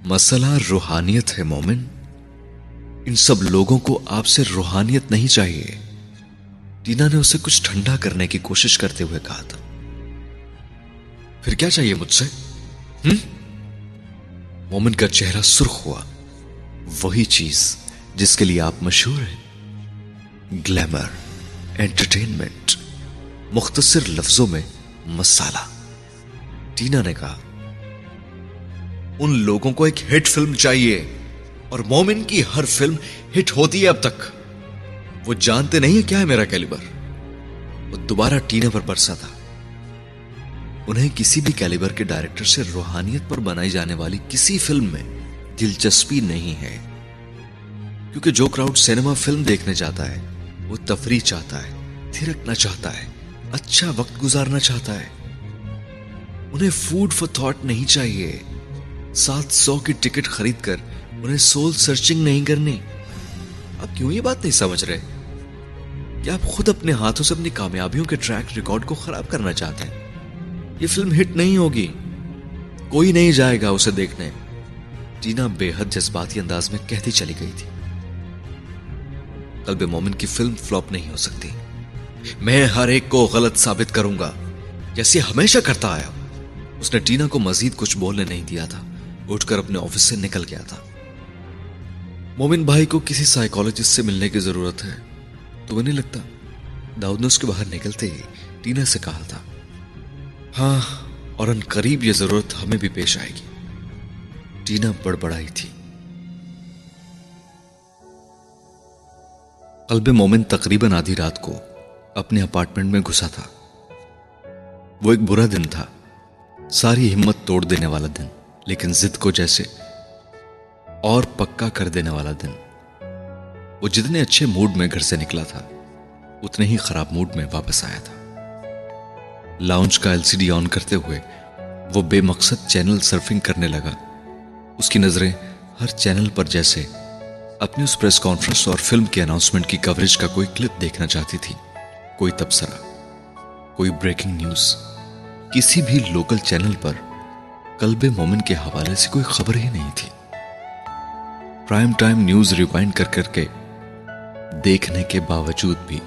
A: مسئلہ روحانیت ہے مومن۔ ان سب لوگوں کو آپ سے روحانیت نہیں چاہیے۔ ٹینا نے اسے کچھ ٹھنڈا کرنے کی کوشش کرتے ہوئے کہا تھا۔ پھر کیا چاہیے مجھ سے؟ مومن کا چہرہ سرخ ہوا۔ وہی چیز جس کے لیے آپ مشہور ہیں۔ گلیمر، انٹرٹینمنٹ، مختصر لفظوں میں مسالہ۔ ٹینا نے کہا، ان لوگوں کو ایک ہٹ فلم چاہیے اور مومن کی ہر فلم ہٹ ہوتی ہے اب تک۔ وہ جانتے نہیں کیا ہے میرا کیلیبر۔ وہ دوبارہ ٹینا پر برسا تھا۔ انہیں کسی بھی کیلیبر کے ڈائریکٹر سے روحانیت پر بنائی جانے والی کسی فلم میں دلچسپی نہیں ہے۔ کیونکہ جو کراؤڈ سینما فلم دیکھنے جاتا ہے، وہ تفریح چاہتا ہے، تھرکنا چاہتا ہے اچھا وقت گزارنا چاہتا ہے۔ انہیں فوڈ فور تھاٹ نہیں چاہیے۔ سات سو کی ٹکٹ خرید کر انہیں سول سرچنگ نہیں کرنی۔ آپ کیوں یہ بات نہیں سمجھ رہے؟ کہ آپ خود اپنے ہاتھوں سے اپنی کامیابیوں کے ٹریک ریکارڈ کو خراب کرنا چاہتے ہیں؟ یہ فلم ہٹ نہیں ہوگی۔ کوئی نہیں جائے گا اسے دیکھنے۔ ٹینا بے حد جذباتی انداز میں کہتی چلی گئی تھی۔ قلب مومن کی فلم فلوپ نہیں ہو سکتی۔ میں ہر ایک کو غلط ثابت کروں گا۔ جیسے ہمیشہ کرتا آیا۔ اس نے ٹینا کو مزید کچھ بولنے نہیں دیا تھا۔ اٹھ کر اپنے آفس سے نکل گیا تھا۔ مومن بھائی کو کسی سائیکولوجسٹ سے ملنے کی ضرورت ہے۔ تو وہ نہیں لگتا، داؤد نے اس کے باہر نکلتے ہی ٹینا سے کہا تھا ہاں اور ان قریب یہ ضرورت ہمیں بھی پیش آئے گی۔ ٹینا بڑبڑائی تھی۔ قلب مومن تقریباً آدھی رات کو اپنے اپارٹمنٹ میں گھسا تھا۔ وہ ایک برا دن تھا۔ ساری ہمت توڑ دینے والا دن، لیکن زد کو جیسے اور پکا کر دینے والا دن۔ وہ جتنے اچھے موڈ میں گھر سے نکلا تھا، اتنے ہی خراب موڈ میں واپس آیا تھا۔ لاؤنج کا ایل سی ڈی آن کرتے ہوئے وہ بے مقصد چینل سرفنگ کرنے لگا۔ اس کی نظریں ہر چینل پر جیسے اپنی اس پریس کانفرنس اور فلم کے اناؤنسمنٹ کی کوریج کا کوئی کلپ دیکھنا چاہتی تھی۔ کوئی تبصرہ، کوئی بریکنگ نیوز کسی بھی لوکل چینل پر کلب مومن کے حوالے سے کوئی خبر ہی نہیں تھی۔ پرائم ٹائم نیوز ریوائنڈ کر کر کے دیکھنے کے باوجود بھی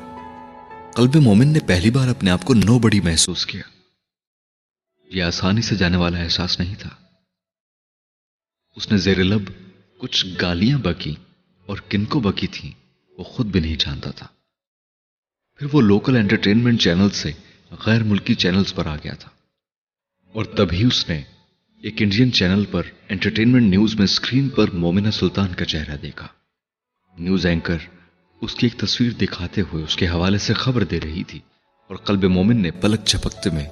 A: قلب مومن نے پہلی بار اپنے آپ کو نو بڑی محسوس کیا۔ یہ آسانی سے جانے والا احساس نہیں تھا۔ اس نے زیر لب کچھ گالیاں بکی اور کن کو بکی تھی وہ خود بھی نہیں جانتا تھا۔ پھر وہ لوکل انٹرٹینمنٹ چینل سے غیر ملکی چینلز پر آ گیا تھا۔ اور تبھی اس نے ایک انڈین چینل پر انٹرٹینمنٹ نیوز میں اسکرین پر مومنہ سلطان کا چہرہ دیکھا۔ نیوز اینکر اس کی ایک تصویر دکھاتے ہوئے اس کے حوالے سے خبر دے رہی تھی اور قلب مومن نے پلک چھپکتے میں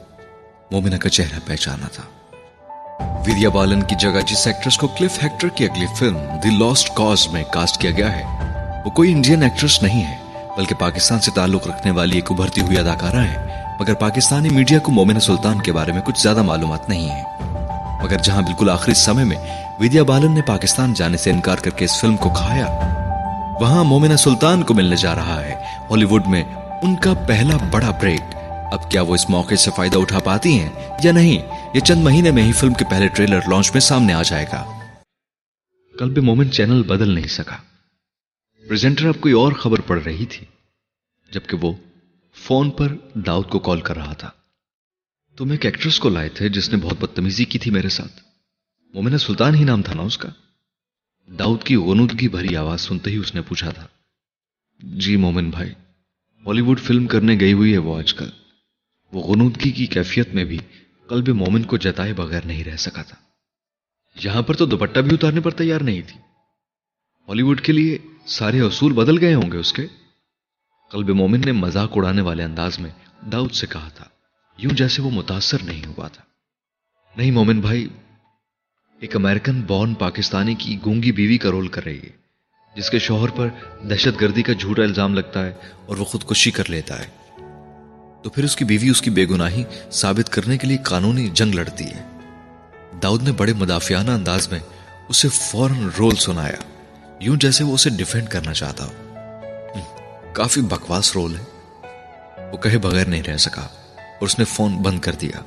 A: مومنہ کا چہرہ پہچانا تھا۔ ودیا بالن کی جگہ جس ایکٹریس کو کلف ہیکٹر کی اگلی فلم دی لاسٹ کاز میں کاسٹ کیا گیا ہے، وہ کوئی انڈین ایکٹریس نہیں ہے، بلکہ پاکستان سے تعلق رکھنے والی ایک ابھرتی ہوئی اداکارہ ہے۔ مگر پاکستانی میڈیا کو مومنہ سلطان کے بارے میں کچھ زیادہ معلومات نہیں ہے۔ مگر جہاں بالکل آخری سمے میں ودیا بالن نے پاکستان جانے سے انکار کر کے اس فلم کو کھایا وہاں مومنہ سلطان کو ملنے جا رہا ہے۔ ہالی ووڈ میں ان کا پہلا بڑا بریک۔ اب کیا وہ اس موقع سے فائدہ اٹھا پاتی ہیں یا نہیں؟ یہ چند مہینے میں ہی فلم کے پہلے ٹریلر لانچ میں سامنے آ جائے گا۔ قلب مومن چینل بدل نہیں سکا۔ پریزنٹر اب کوئی اور خبر پڑ رہی تھی، جبکہ وہ فون پر داؤد کو کال کر رہا تھا۔ تم ایک ایکٹریس کو لائے تھے جس نے بہت بدتمیزی کی تھی میرے ساتھ۔ مومنہ سلطان ہی نام تھا نا اس کا؟ داؤد کی غنودگی بھری آواز سنتے ہی اس نے پوچھا تھا جی مومن بھائی ہالی ووڈ فلم کرنے گئی ہوئی ہے وہ آج کل۔ وہ غنودگی کی کیفیت میں بھی قلب مومن کو جتائے بغیر نہیں رہ سکا تھا۔ یہاں پر تو دوپٹہ بھی اتارنے پر تیار نہیں تھی۔ ہالی ووڈ کے لیے سارے اصول بدل گئے ہوں گے اس کے۔ قلب مومن نے مذاق اڑانے والے انداز میں داؤد سے کہا تھا، یوں جیسے وہ متاثر نہیں ہوا تھا۔ نہیں مومن بھائی ایک امریکن بورن پاکستانی کی گونگی بیوی کا رول کر رہی ہے، جس کے شوہر پر دہشت گردی کا جھوٹا الزام لگتا ہے اور وہ خودکشی کر لیتا ہے۔ تو پھر اس کی بیوی اس کی بے گناہی ثابت کرنے کے لیے قانونی جنگ لڑتی ہے۔ داؤد نے بڑے مدافعانہ انداز میں اسے فوراً رول سنایا، یوں جیسے وہ اسے ڈیفینڈ کرنا چاہتا ہو۔ کافی بکواس رول ہے۔ وہ کہے بغیر نہیں رہ سکا اور اس نے فون بند کر دیا۔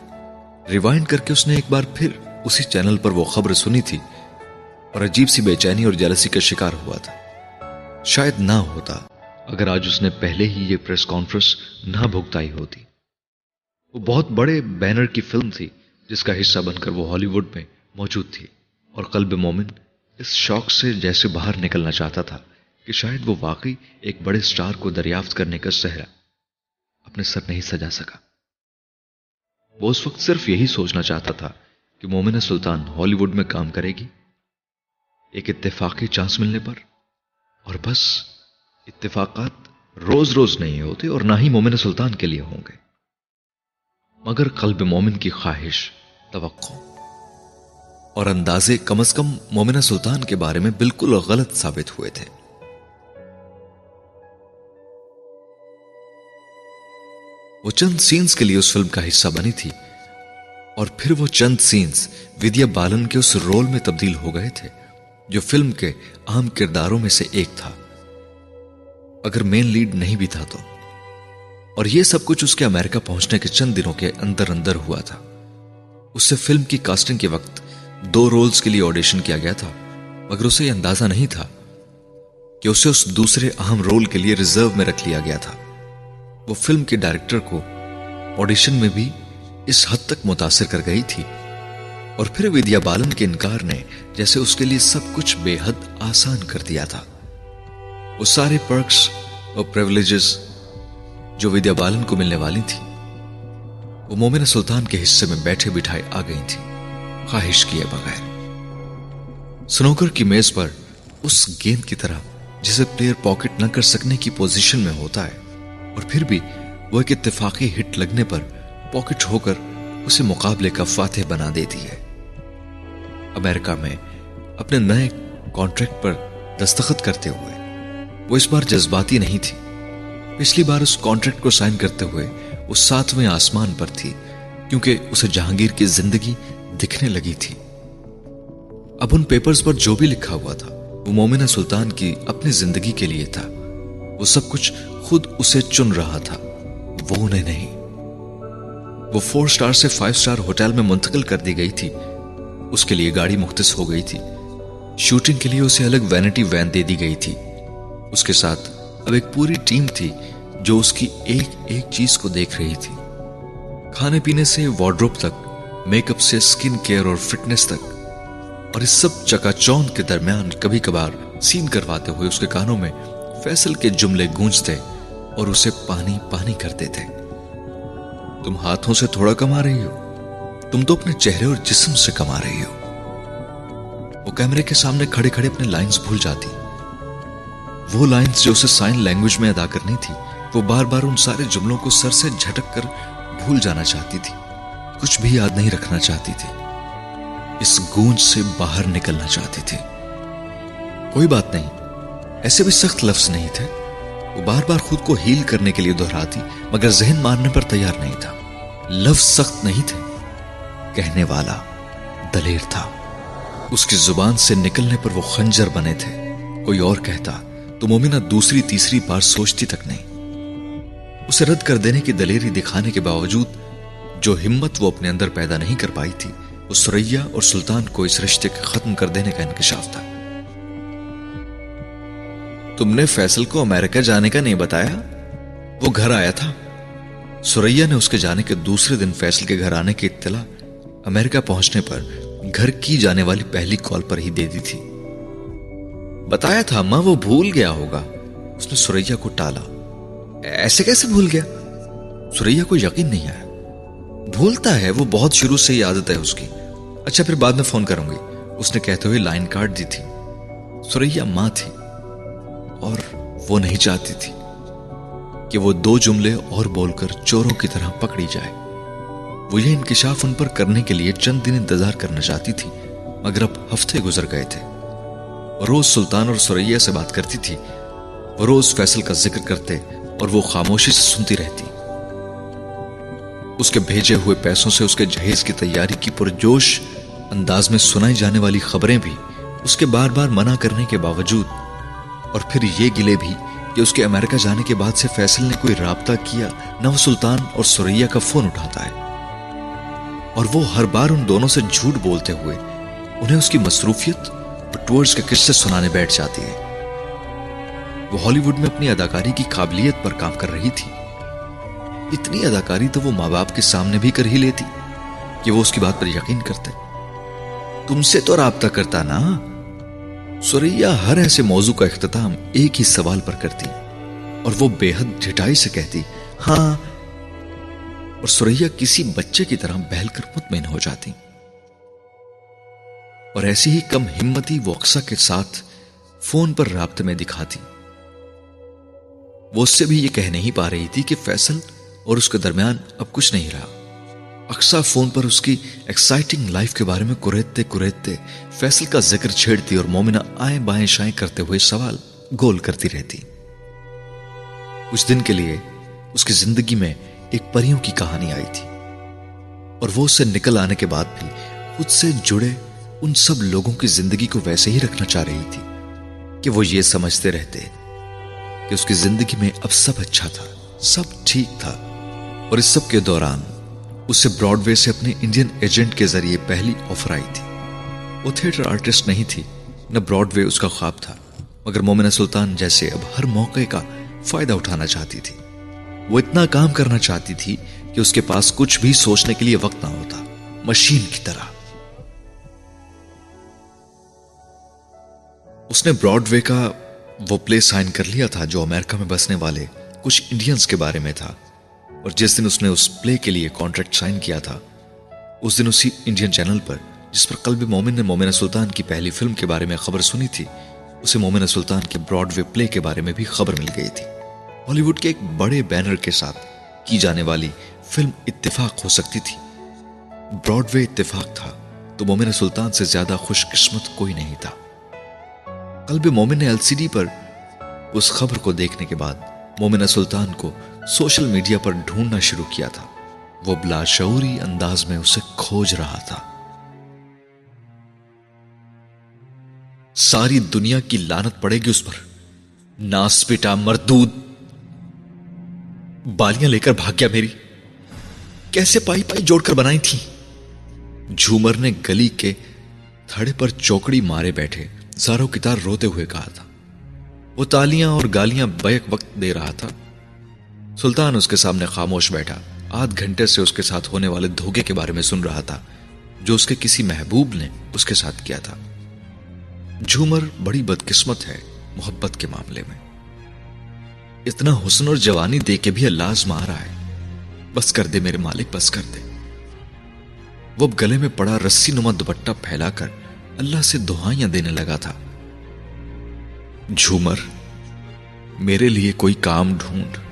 A: ریوائنڈ کر کے اس نے ایک بار پھر اسی چینل پر وہ خبر سنی تھی اور عجیب سی بے چینی اور جلسی کا شکار ہوا تھا۔ شاید نہ ہوتا اگر آج اس نے پہلے ہی یہ پریس کانفرنس نہ بھگتائی ہوتی۔ وہ بہت بڑے بینر کی فلم تھی، جس کا حصہ بن کر وہ ہالی ووڈ میں موجود تھی۔ اور قلب مومن اس شوق سے جیسے باہر نکلنا چاہتا تھا کہ شاید وہ واقعی ایک بڑے سٹار کو دریافت کرنے کا سہرا اپنے سر نہیں سجا سکا۔ وہ اس وقت صرف یہی سوچنا چاہتا تھا کہ مومن سلطان ہالی ووڈ میں کام کرے گی، ایک اتفاقی چانس ملنے پر، اور بس اتفاقات روز روز نہیں ہوتے اور نہ ہی مومن سلطان کے لیے ہوں گے۔ مگر قلب مومن کی خواہش توقع۔ اور اندازے کم از کم مومنہ سلطان کے بارے میں بالکل غلط ثابت ہوئے تھے۔ وہ چند سینز کے لیے اس فلم کا حصہ بنی تھی۔ اور پھر وہ چند سینز ودیا بالن کے اس رول میں تبدیل ہو گئے تھے، جو فلم کے اہم کرداروں میں سے ایک تھا۔ اگر مین لیڈ نہیں بھی تھا تو۔ اور یہ سب کچھ اس کے امریکہ پہنچنے کے چند دنوں کے اندر اندر ہوا تھا۔ اس سے فلم کی کاسٹنگ کے وقت دو رولز کے لیے آڈیشن کیا گیا تھا، مگر اسے یہ اندازہ نہیں تھا کہ اسے اس دوسرے اہم رول کے لیے ریزرو میں رکھ لیا گیا تھا۔ وہ فلم کے ڈائریکٹر کو آڈیشن میں بھی اس حد تک متاثر کر گئی تھی۔ اور پھر ودیا بالن کے انکار نے جیسے اس کے لیے سب کچھ بے حد آسان کر دیا تھا۔ وہ سارے پرکس اور پریولیجز جو ودیا بالن کو ملنے والی تھی وہ مومن سلطان کے حصے میں بیٹھے بٹھائے آ گئی تھی خواہش کیے بغیر۔ سنوکر کی میز پر اس گیند کی طرح، جسے پلیئر پاکٹ نہ کر سکنے کی پوزیشن میں ہوتا ہے، اور پھر بھی وہ ایک اتفاقی ہٹ لگنے پر پاکٹ ہو کر اسے مقابلے کا فاتح بنا دیتی ہے۔ امریکہ میں اپنے نئے کانٹریکٹ پر دستخط کرتے ہوئے، وہ اس بار جذباتی نہیں تھی۔ پچھلی بار اس کانٹریکٹ کو سائن کرتے ہوئے وہ ساتویں آسمان پر تھی، کیونکہ اسے جہانگیر کی زندگی دکھنے لگی تھی۔ اب ان پیپرز پر جو بھی لکھا ہوا تھا، وہ مومنہ سلطان کی اپنی زندگی کے لیے تھا۔ وہ سب کچھ خود اسے چن رہا تھا۔ وہ انہیں نہیں۔ وہ فور سٹار سے فائیو سٹار ہوٹل میں منتقل کر دی گئی تھی۔ اس کے لیے گاڑی مختص ہو گئی تھی۔ شوٹنگ کے لیے اسے الگ وینٹی وین دے دی گئی تھی۔ اس کے ساتھ اب ایک پوری ٹیم تھی جو اس کی ایک ایک چیز کو دیکھ رہی تھی۔ کھانے پینے سے وارڈروپ تک میک اپ سے سکن کیئر اور فٹنس تک۔ اور اس سب چکا چون کے درمیان کبھی کبھار سین کرواتے ہوئے اس کے کانوں میں فیصل کے جملے گونجتے اور اسے پانی پانی کرتے تھے تم ہاتھوں سے تھوڑا کما رہی ہو۔ تم تو اپنے چہرے اور جسم سے کما رہی ہو۔ وہ کیمرے کے سامنے کھڑے کھڑے اپنے لائنز بھول جاتی۔ وہ لائنز جو اسے سائن لینگویج میں ادا کرنی تھی، وہ بار بار ان سارے جملوں کو سر سے جھٹک کر بھول جانا چاہتی تھی۔ کچھ بھی یاد نہیں رکھنا چاہتی تھی۔ اس گونج سے باہر نکلنا چاہتی تھی۔ کوئی بات نہیں، ایسے بھی سخت لفظ نہیں تھے۔ وہ بار بار خود کو ہیل کرنے کے لیے دہراتی، مگر ذہن مارنے پر تیار نہیں تھا۔ لفظ سخت نہیں تھے۔ کہنے والا دلیر تھا۔ اس کی زبان سے نکلنے پر وہ خنجر بنے تھے۔ کوئی اور کہتا، تو مومنہ دوسری تیسری بار سوچتی تک نہیں۔ اسے رد کر دینے کی دلیری دکھانے کے باوجود، جو ہمت وہ اپنے اندر پیدا نہیں کر پائی تھی، وہ سریا اور سلطان کو اس رشتے کے ختم کر دینے کا انکشاف تھا۔ تم نے فیصل کو امریکہ جانے کا نہیں بتایا؟ وہ گھر آیا تھا۔ سوریا نے اس کے جانے کے دوسرے دن فیصل کے گھر آنے کی اطلاع امریکہ پہنچنے پر گھر کی جانے والی پہلی کال پر ہی دے دی تھی۔ بتایا تھا ماں، وہ بھول گیا ہوگا۔ اس نے سوریا کو ٹالا۔ ایسے کیسے بھول گیا؟ سوریا کو یقین نہیں آیا۔ بھولتا ہے، وہ بہت شروع سے ہی عادت ہے اس کی۔ اچھا پھر بعد میں فون کروں گی۔ اس نے کہتے ہوئے لائن کاٹ دی تھی۔ سوریا ماں تھی۔ اور وہ نہیں چاہتی تھی کہ وہ دو جملے اور بول کر چوروں کی طرح پکڑی جائے۔ وہ یہ انکشاف ان پر کرنے کے لیے چند دن انتظار کرنا چاہتی تھی، مگر اب ہفتے گزر گئے تھے۔ روز سلطان اور سوریا سے بات کرتی تھی۔ وہ روز فیصل کا ذکر کرتے اور وہ خاموشی سے سنتی رہتی۔ اس کے بھیجے ہوئے پیسوں سے اس کے جہیز کی تیاری کی پرجوش انداز میں سنائی جانے والی خبریں بھی اس کے بار بار منع کرنے کے باوجود اور پھر یہ گلے بھی کہ اس کے امریکہ جانے کے بعد سے فیصل نے کوئی رابطہ کیا نہ وہ سلطان اور سوریا کا فون اٹھاتا ہے۔ اور وہ ہر بار ان دونوں سے جھوٹ بولتے ہوئے انہیں اس کی مصروفیت اور ٹورز کے قصے سنانے بیٹھ جاتی ہے۔ وہ ہالی ووڈ میں اپنی اداکاری کی قابلیت پر کام کر رہی تھی۔ اتنی اداکاری تو وہ ماں باپ کے سامنے بھی کر ہی لیتی کہ وہ اس کی بات پر یقین کرتے۔ تم سے تو رابطہ کرتا نا؟ سوریا ہر ایسے موضوع کا اختتام ایک ہی سوال پر کرتی اور وہ بے حد ڈھٹائی سے کہتی ہاں. اور سوریا کسی بچے کی طرح بہل کر مطمئن ہو جاتی۔ اور ایسی ہی کم ہمتی وہ اقسا کے ساتھ فون پر رابطے میں دکھاتی۔ وہ اس سے بھی یہ کہہ نہیں پا رہی تھی کہ فیصل اور اس کے درمیان اب کچھ نہیں رہا۔ اکثر فون پر اس کی ایکسائٹنگ لائف کے بارے میں کریتے کریتے فیصل کا ذکر چھیڑتی اور مومنہ آئیں بائیں شائیں کرتے ہوئے سوال گول کرتی رہتی۔ کچھ دن کے لیے اس کی زندگی میں ایک پریوں کی کہانی آئی تھی۔ اور وہ اس سے نکل آنے کے بعد بھی خود سے جڑے ان سب لوگوں کی زندگی کو ویسے ہی رکھنا چاہ رہی تھی کہ وہ یہ سمجھتے رہتے کہ اس کی زندگی میں اب سب اچھا تھا، سب ٹھیک تھا اور اس سب کے دوران اسے براڈ وے سے اپنے انڈین ایجنٹ کے ذریعے پہلی آفر آئی تھی۔ وہ تھیٹر آرٹسٹ نہیں تھی، نہ براڈ وے اس کا خواب تھا، مگر مومنہ سلطان جیسے اب ہر موقع کا فائدہ اٹھانا چاہتی تھی۔ وہ اتنا کام کرنا چاہتی تھی کہ اس کے پاس کچھ بھی سوچنے کے لیے وقت نہ ہوتا، مشین کی طرح۔ اس نے براڈ وے کا وہ پلے سائن کر لیا تھا جو امریکہ میں بسنے والے کچھ انڈینز کے بارے میں تھا۔ اور جس دن اس نے اس پلے کے لیے کانٹریکٹ سائن کیا تھا، اس دن اسی انڈین چینل پر، جس پر قلب مومن نے مومن سلطان کی پہلی فلم کے بارے میں خبر سنی تھی، اسے مومن سلطان کے براڈ وے پلے کے بارے میں بھی خبر مل گئی تھی۔ ہالی ووڈ کے ایک بڑے بینر کے ساتھ کی جانے والی فلم اتفاق ہو سکتی تھی۔ براڈ وے اتفاق تھا، تو مومن سلطان سے زیادہ خوش قسمت کوئی نہیں تھا۔ قلب مومن نے ایل سی ڈی پر اس خبر کو دیکھنے کے بعد مومنہ سلطان کو سوشل میڈیا پر ڈھونڈنا شروع کیا تھا۔ وہ بلا شعوری انداز میں اسے کھوج رہا تھا۔ ساری دنیا کی لانت پڑے گی اس پر۔ ناس پیٹا مردود۔ بالیاں لے کر بھاگ گیا میری۔ کیسے پائی پائی جوڑ کر بنائی تھی۔ جھومر نے گلی کے تھڑے پر چوکڑی مارے بیٹھے۔ زارو کتار روتے ہوئے کہا تھا۔ وہ تالیاں اور گالیاں بیک وقت دے رہا تھا۔ سلطان اس کے سامنے خاموش بیٹھا۔ آدھ گھنٹے سے اس کے ساتھ ہونے والے دھوکے کے بارے میں سن رہا تھا، جو اس کے کسی محبوب نے اس کے ساتھ کیا تھا۔ جھومر بڑی بدقسمت ہے محبت کے معاملے میں۔ اتنا حسن اور جوانی دے کے بھی اللہ آزما رہا ہے۔ بس کر دے میرے مالک، بس کر دے۔ وہ اب گلے میں پڑا رسی نما دوپٹہ پھیلا کر اللہ سے دہائیاں دینے لگا تھا۔ جھومر، میرے لیے کوئی کام ڈھونڈ۔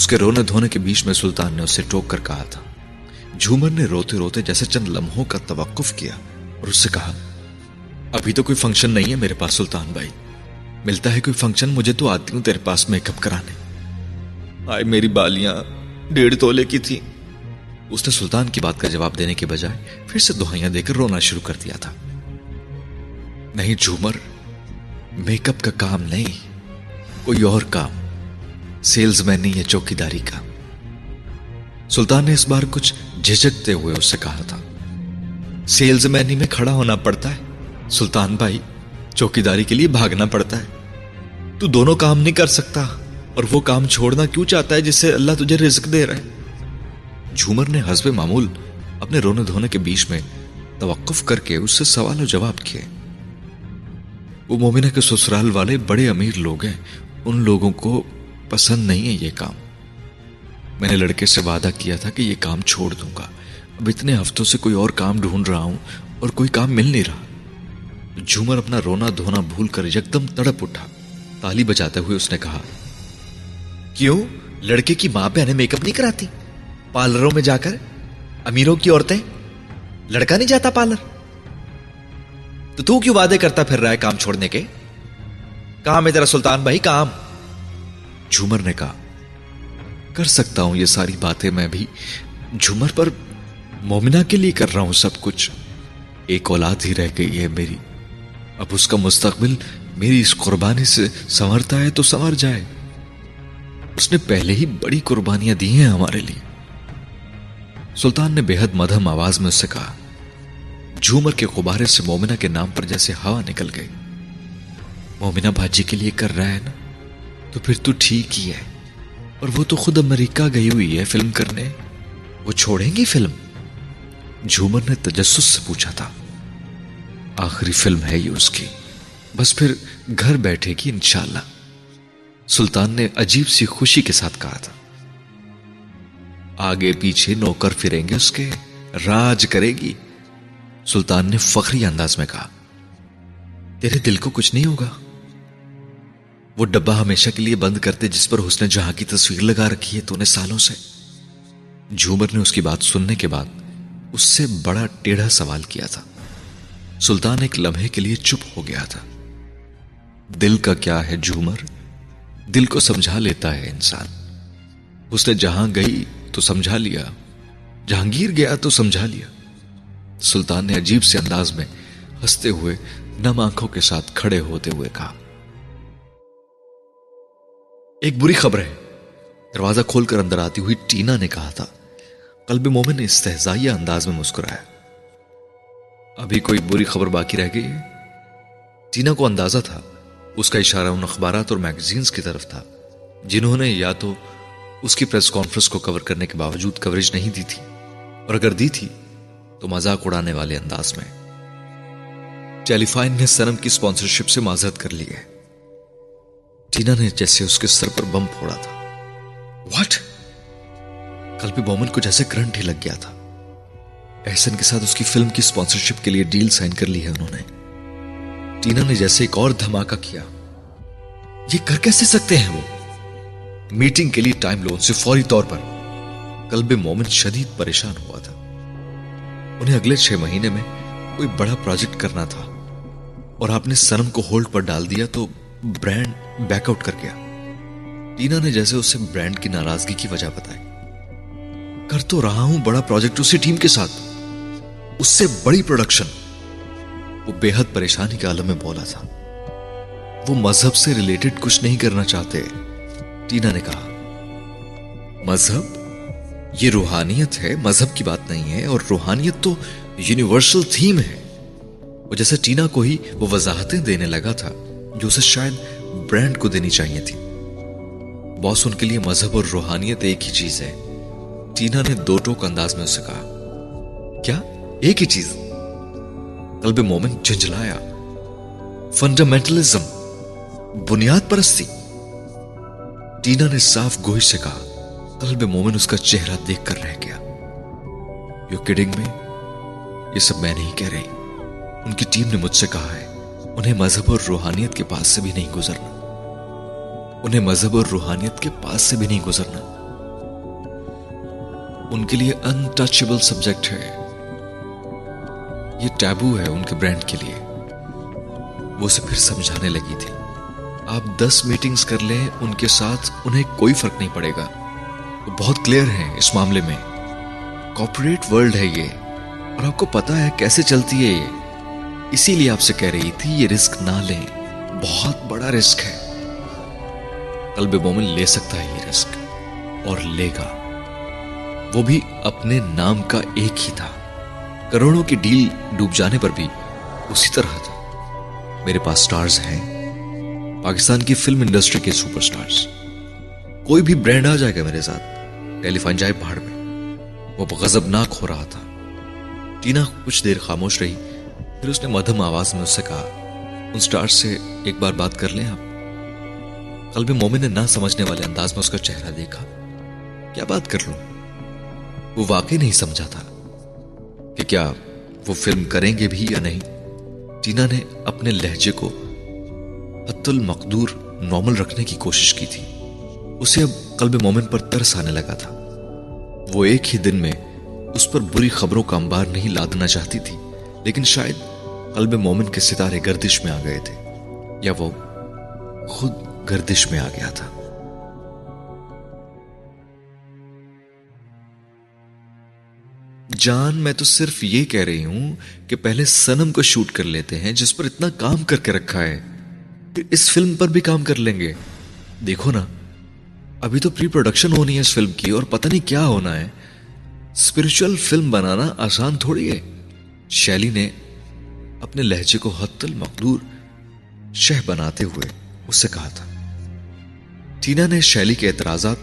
A: اس کے رونے دھونے کے بیچ میں سلطان نے اسے ٹوک کر کہا تھا۔ جھومر نے روتے روتے جیسے چند لمحوں کا توقف کیا اور اس سے کہا، ابھی تو کوئی فنکشن نہیں ہے میرے پاس سلطان بھائی۔ ملتا ہے کوئی فنکشن، مجھے تو آتی ہوں تیرے پاس میک اپ کرانے۔ آئے میری بالیاں، ڈیڑھ تولے کی تھی اس نے سلطان کی بات کا جواب دینے کے بجائے پھر سے دہائیاں دے کر رونا شروع کر دیا تھا۔ نہیں جھومر، میک اپ کا کام نہیں، کوئی اور کام۔ سیلز مین نہیں ہے چوکی داری کا۔ سلطان نے اس بار کچھ جھجکتے ہوئے اس سے کہا تھا سیلز مین میں کھڑا ہونا پڑتا ہے، سلطان بھائی چوکی داری کے لیے بھاگنا پڑتا ہے۔ تو دونوں کام نہیں کر سکتا، اور وہ کام چھوڑنا کیوں چاہتا ہے جس سے اللہ تجھے رزق دے رہے جھومر نے حسب معمول اپنے رونے دھونے کے بیچ میں توقف کر کے اس سے سوال و جواب کیے۔ وہ مومنہ کے سسرال والے بڑے امیر لوگ ہیں، ان لوگوں کو پسند نہیں ہے یہ کام۔ میں نے لڑکے سے وعدہ کیا تھا کہ یہ کام چھوڑ دوں گا۔ اب اتنے ہفتوں سے کوئی اور کام ڈھونڈ رہا ہوں اور کوئی کام مل نہیں رہا۔ جھومر اپنا رونا دھونا بھول کر یکدم تڑپ اٹھا۔ تالی بجاتے ہوئے اس نے کہا، کیوں؟ لڑکے کی ماں بہنیں میک اپ نہیں کراتی؟ پارلروں میں جا کر؟ امیروں کی عورتیں؟ لڑکا نہیں جاتا پارلر؟ تو تو کیوں وعدے کرتا پھر رہا ہے کام چھوڑنے کے؟ کام ہے تیرا سلطان بھائی؟ کام جھومر نے کہا، کر سکتا ہوں یہ ساری باتیں میں بھی۔ جھومر پر مومنہ کے لیے کر رہا ہوں سب کچھ۔ ایک اولاد ہی رہ گئی ہے میری۔ اب اس کا مستقبل میری اس قربانی سے سنورتا ہے تو سنور جائے۔ اس نے پہلے ہی بڑی قربانیاں دی ہیں ہمارے لیے۔ سلطان نے بے حد مدھم آواز میں اس سے کہا، جھومر کے غبارے سے مومنہ کے نام پر جیسے ہوا نکل گئی مومنہ بھاجی کے لیے کر رہا ہے نا؟ تو پھر تو ٹھیک ہی ہے۔ اور وہ تو خود امریکہ گئی ہوئی ہے فلم کرنے۔ وہ چھوڑیں گی فلم؟ جھومر نے تجسس سے پوچھا تھا۔ آخری فلم ہے یہ اس کی۔ بس پھر گھر بیٹھے گی انشاءاللہ۔ سلطان نے عجیب سی خوشی کے ساتھ کہا تھا۔ آگے پیچھے نوکر پھریں گے اس کے۔ راج کرے گی۔ سلطان نے فخری انداز میں کہا۔ تیرے دل کو کچھ نہیں ہوگا؟ وہ ڈبا ہمیشہ کے لیے بند کرتے جس پر اس نے جہاں کی تصویر لگا رکھی ہے تو نے سالوں سے۔ جھومر نے اس کی بات سننے کے بعد اس سے بڑا ٹیڑھا سوال کیا تھا۔ سلطان ایک لمحے کے لیے چپ ہو گیا تھا۔ دل کا کیا ہے جھومر؟ دل کو سمجھا لیتا ہے انسان۔ اس نے جہاں گئی تو سمجھا لیا۔ جہانگیر گیا تو سمجھا لیا۔ سلطان نے عجیب سے انداز میں ہنستے ہوئے نم آنکھوں کے ساتھ کھڑے ہوتے ہوئے کہا ایک بری خبر ہے۔ دروازہ کھول کر اندر آتی ہوئی ٹینا نے کہا تھا، قلب مومن نے استحزائیہ انداز میں مسکرایا۔ ابھی کوئی بری خبر باقی رہ گئی؟ ہے ٹینا کو اندازہ تھا، اس کا اشارہ ان اخبارات اور میگزینز کی طرف تھا، جنہوں نے یا تو اس کی پریس کانفرنس کو کور کرنے کے باوجود کوریج نہیں دی تھی، اور اگر دی تھی تو مذاق اڑانے والے انداز میں۔ ٹیلی فائن نے سنم کی اسپانسرشپ سے معذرت کر لی ہے۔ ٹینا نے جیسے اس کے سر پر بم پھوڑا تھا۔ واٹ کل بھی مومن کو جیسے کرنٹ ہی لگ گیا تھا۔ احسن کے ساتھ اس کی فلم کی اسپانسرشپ کے لیے ڈیل سائن کر لی ہے انہوں نے۔ ٹینا نے جیسے ایک اور دھماکہ کیا۔ یہ کر کیسے سکتے ہیں وہ؟ میٹنگ کے لیے ٹائم لون سے فوری طور پر۔ قلب مومن شدید پریشان ہوا تھا۔ انہیں اگلے چھ مہینے میں کوئی بڑا پروجیکٹ کرنا تھا۔ اور آپ نے سنم کو ہولڈ پر ڈال دیا تو برانڈ بیک آؤٹ کر گیا۔ ٹینا نے جیسے اسے برانڈ کی ناراضگی کی وجہ بتائی۔ کر تو رہا ہوں بڑا پروجیکٹ اسی ٹیم کے ساتھ۔ اس سے بڑی پروڈکشن وہ بے حد پریشانی کے عالم میں بولا تھا۔ وہ مذہب سے ریلیٹڈ کچھ نہیں کرنا چاہتے۔ ٹینا نے کہا، مذہب؟ یہ روحانیت ہے، مذہب کی بات نہیں ہے، اور روحانیت تو یونیورسل تھیم ہے۔ وہ جیسے ٹینا کو ہی وہ وضاحتیں دینے لگا تھا، جو اسے شاید برانڈ کو دینی چاہیے تھی۔ باس ان کے لیے مذہب اور روحانیت ایک ہی چیز ہے۔ ٹینا نے دو ٹوک انداز میں اسے کہا۔ کیا؟ ایک ہی چیز۔ قلب مومن جھنجھلایا۔ فنڈامنٹلزم۔ بنیاد پرستی۔ ٹینا نے صاف گوش سے کہا۔ قلب مومن اس کا چہرہ دیکھ کر رہ گیا۔ یو کڈنگ میں یہ سب میں نہیں کہہ رہی۔ ان کی ٹیم نے مجھ سے کہا ہے۔ انہیں مذہب اور روحانیت کے پاس سے بھی نہیں گزرنا۔ انہیں مذہب اور روحانیت کے پاس سے بھی نہیں گزرنا۔ ان کے لیے انٹچبل سبجیکٹ ہے۔ یہ ٹیبو ہے ان کے برانڈ کے لیے۔ وہ اسے پھر سمجھانے لگی تھی۔ آپ دس میٹنگز کر لیں، ان کے ساتھ انہیں کوئی فرق نہیں پڑے گا۔ وہ بہت کلیئر ہیں اس معاملے میں۔ کارپوریٹ ورلڈ ہے یہ۔ اور آپ کو پتا ہے کیسے چلتی ہے یہ۔ اسی لیے آپ سے کہہ رہی تھی، یہ رسک نہ لیں۔ بہت بڑا رسک ہے۔ قلب مومن لے سکتا ہے یہ رسک اور لے گا۔ وہ بھی اپنے نام کا ایک ہی تھا۔ کروڑوں کی ڈیل ڈوب جانے پر بھی اسی طرح تھا۔ میرے پاس سٹارز ہیں۔ پاکستان کی فلم انڈسٹری کے سپر سٹارز۔ کوئی بھی برانڈ آ جائے گا میرے ساتھ۔ ٹیلی فون جائے پہاڑ میں۔ وہ غضبناک ہو رہا تھا۔ ٹینا کچھ دیر خاموش رہی۔ پھر اس نے مدھم آواز میں اس سے کہا ان سٹارز سے ایک بار بات کر لیں آپ۔ قلب مومن نے نہ سمجھنے والے انداز میں اس کا چہرہ دیکھا۔ کیا بات کر لوں؟ وہ واقعی نہیں سمجھا تھا کہ کیا وہ فلم کریں گے بھی یا نہیں۔ ٹینا نے اپنے لہجے کو حت المقدور نارمل رکھنے کی کوشش کی تھی۔ اسے اب قلب مومن پر ترس آنے لگا تھا۔ وہ ایک ہی دن میں اس پر بری خبروں کا انبار نہیں لادنا چاہتی تھی، لیکن شاید قلب مومن کے ستارے گردش میں آ گئے تھے، یا وہ خود گردش میں آ گیا تھا۔ جان، میں تو صرف یہ کہہ رہی ہوں کہ پہلے سنم کو شوٹ کر لیتے ہیں، جس پر اتنا کام کر کے رکھا ہے۔ پھر اس فلم پر بھی کام کر لیں گے۔ دیکھو نا، ابھی تو پری پروڈکشن ہونی ہے اس فلم کی، اور پتہ نہیں کیا ہونا ہے۔ اسپرچل فلم بنانا آسان تھوڑی ہے۔ شیلی نے اپنے لہجے کو حت المقدور شہ بناتے ہوئے اس سے کہا تھا۔ ٹینا نے شیلی کے اعتراضات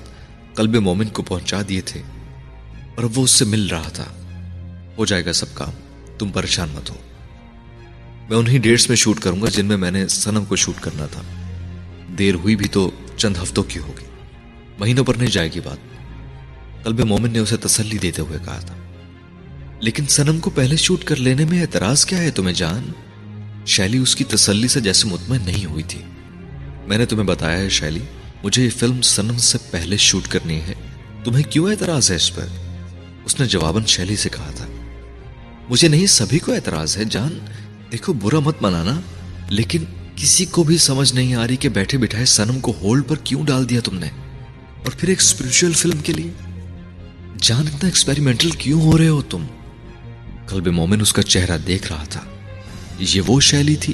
A: قلب مومن کو پہنچا دیے تھے اور وہ اس سے مل رہا تھا۔ ہو جائے گا سب کام، تم پریشان مت ہو۔ میں انہی ڈیٹس میں شوٹ کروں گا جن میں میں نے سنم کو شوٹ کرنا تھا۔ دیر ہوئی بھی تو چند ہفتوں کی ہوگی۔ مہینوں پر نہیں جائے گی بات۔ قلب مومن نے اسے تسلی دیتے ہوئے کہا تھا۔ لیکن سنم کو پہلے شوٹ کر لینے میں اعتراض کیا ہے تمہیں جان؟ شیلی اس کی تسلی سے جیسے مطمئن نہیں ہوئی تھی۔ میں نے تمہیں بتایا ہے شیلی، مجھے یہ فلم سنم سے پہلے شوٹ کرنی ہے۔ تمہیں کیوں اعتراض ہے اس پر؟ اس نے جواباً شیلی سے کہا تھا۔ مجھے نہیں، سبھی کو اعتراض ہے جان۔ دیکھو، برا مت منانا۔ لیکن کسی کو بھی سمجھ نہیں آ رہی کہ بیٹھے بٹھائے سنم کو ہولڈ پر کیوں ڈال دیا تم نے؟ اور پھر ایک اسپرچل فلم کے لیے؟ جان، اتنا ایکسپیریمنٹل کیوں ہو رہے ہو تم؟ قلب مومن اس کا چہرہ دیکھ رہا تھا۔ یہ وہ شیلی تھی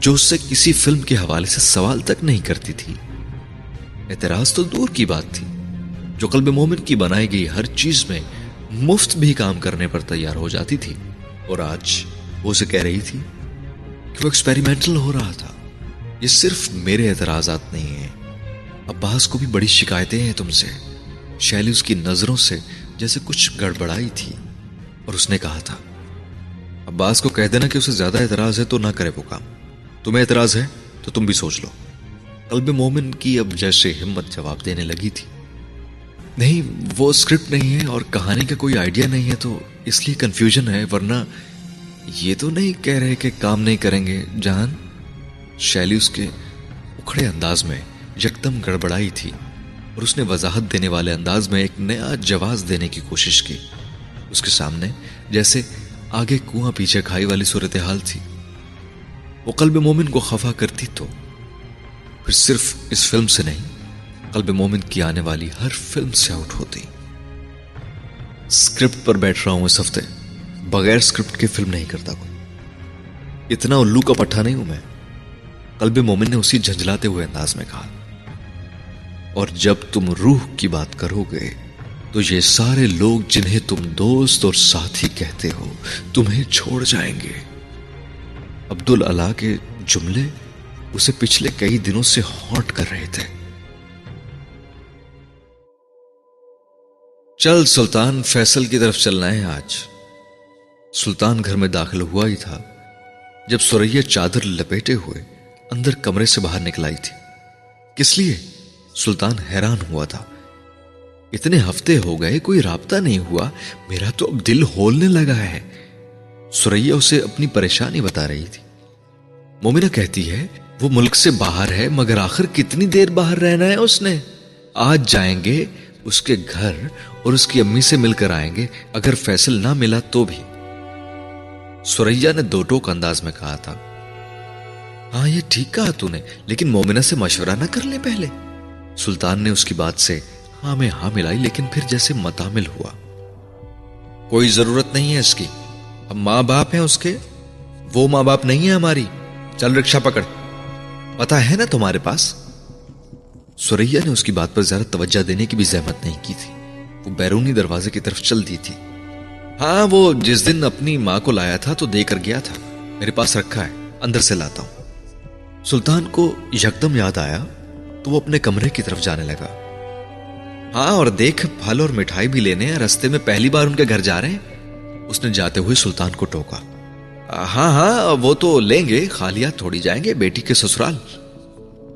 A: جو اس سے کسی فلم کے حوالے سے سوال تک نہیں کرتی تھی۔ اعتراض تو دور کی بات تھی، جو قلب مومن کی بنائی گئی ہر چیز میں مفت بھی کام کرنے پر تیار ہو جاتی تھی۔ اور آج وہ اسے کہہ رہی تھی کہ وہ ایکسپیریمنٹل ہو رہا تھا۔ یہ صرف میرے اعتراضات نہیں ہیں۔ عباس کو بھی بڑی شکایتیں ہیں تم سے۔ شیلی اس کی نظروں سے جیسے کچھ گڑبڑائی تھی۔ اور اس نے کہا تھا، عباس کو کہہ دینا کہ اسے زیادہ اعتراض ہے تو نہ کرے وہ کام۔ تمہیں اعتراض ہے تو تم بھی سوچ لو۔ قلب مومن کی اب جیسے ہمت جواب دینے لگی تھی۔ نہیں، وہ اسکرپٹ نہیں ہے اور کہانی کا کوئی آئیڈیا نہیں ہے تو اس لیے کنفیوژن ہے، ورنہ یہ تو نہیں کہہ رہے کہ کام نہیں کریں گے۔ جان شیلی اس کے اکھڑے انداز میں یکدم گڑبڑائی تھی اور اس نے وضاحت دینے والے انداز میں ایک نیا جواز دینے کی کوشش کی۔ اس کے سامنے، جیسے آگے کنواں پیچھے کھائی والی صورتحال تھی۔ وہ قلب مومن کو خفا کرتی تو، پھر صرف اس فلم سے نہیں، قلب مومن کی آنے والی ہر فلم سے آؤٹ ہوتی اسکرپٹ پر بیٹھ رہا ہوں اس ہفتے، بغیر اسکرپٹ کی فلم نہیں کرتا کوئی۔ اتنا الو کا پٹھا نہیں ہوں میں۔ قلب مومن نے اسی جھنجلاتے ہوئے انداز میں کہا، اور جب تم روح کی بات کرو گے تو یہ سارے لوگ جنہیں تم دوست اور ساتھی کہتے ہو تمہیں چھوڑ جائیں گے۔ عبد اللہ کے جملے اسے پچھلے کئی دنوں سے ہانٹ کر رہے تھے۔ چل سلطان، فیصل کی طرف چلنا ہے آج۔ سلطان گھر میں داخل ہوا ہی تھا۔ جب سوریا چادر لپیٹے ہوئے، اندر کمرے سے باہر نکل آئی تھی۔ کس لیے؟ سلطان حیران ہوا تھا۔ اتنے ہفتے ہو گئے، کوئی رابطہ نہیں ہوا۔ میرا تو اب دل ہولنے لگا ہے۔ سوریا اسے اپنی پریشانی بتا رہی تھی۔ مومنہ کہتی ہے، وہ ملک سے باہر ہے، مگر آخر کتنی دیر باہر رہنا ہے اس نے؟ آج جائیں گے اس کے گھر اور اس کی امی سے مل کر آئیں گے۔ اگر فیصل نہ ملا تو بھی۔ سوریا نے دو ٹوک انداز میں کہا تھا۔ ہاں یہ ٹھیک کہا تو نے، لیکن مومنہ سے مشورہ نہ کر لے پہلے۔ سلطان نے اس کی بات سے ہاں میں ہاں ملائی لیکن پھر جیسے متامل ہوا۔ کوئی ضرورت نہیں ہے اس کی۔ ہم ماں باپ ہیں اس کے، وہ ماں باپ نہیں ہے ہماری۔ چل رکشا پکڑ۔ پتا ہے نا تمہارے پاس؟ سوریا نے اس کی بات پر زیادہ توجہ دینے کی بھی زحمت نہیں کی تھی۔ وہ بیرونی دروازے کی طرف چل دی تھی۔ ہاں وہ جس دن اپنی ماں کو لایا تھا تو دے کر گیا تھا۔ میرے پاس رکھا ہے، اندر سے لاتا ہوں۔ سلطان کو یکدم یاد آیا تو وہ اپنے کمرے کی طرف جانے لگا۔ ہاں اور دیکھ، پھل اور مٹھائی بھی لینے ہیں، رستے میں پہلی بار ان کے گھر جا رہے ہیں۔ اس نے جاتے ہوئے سلطان کو ٹوکا۔ ہاں ہاں وہ تو لیں گے خالیات تھوڑی جائیں گے، بیٹی کے سسرال۔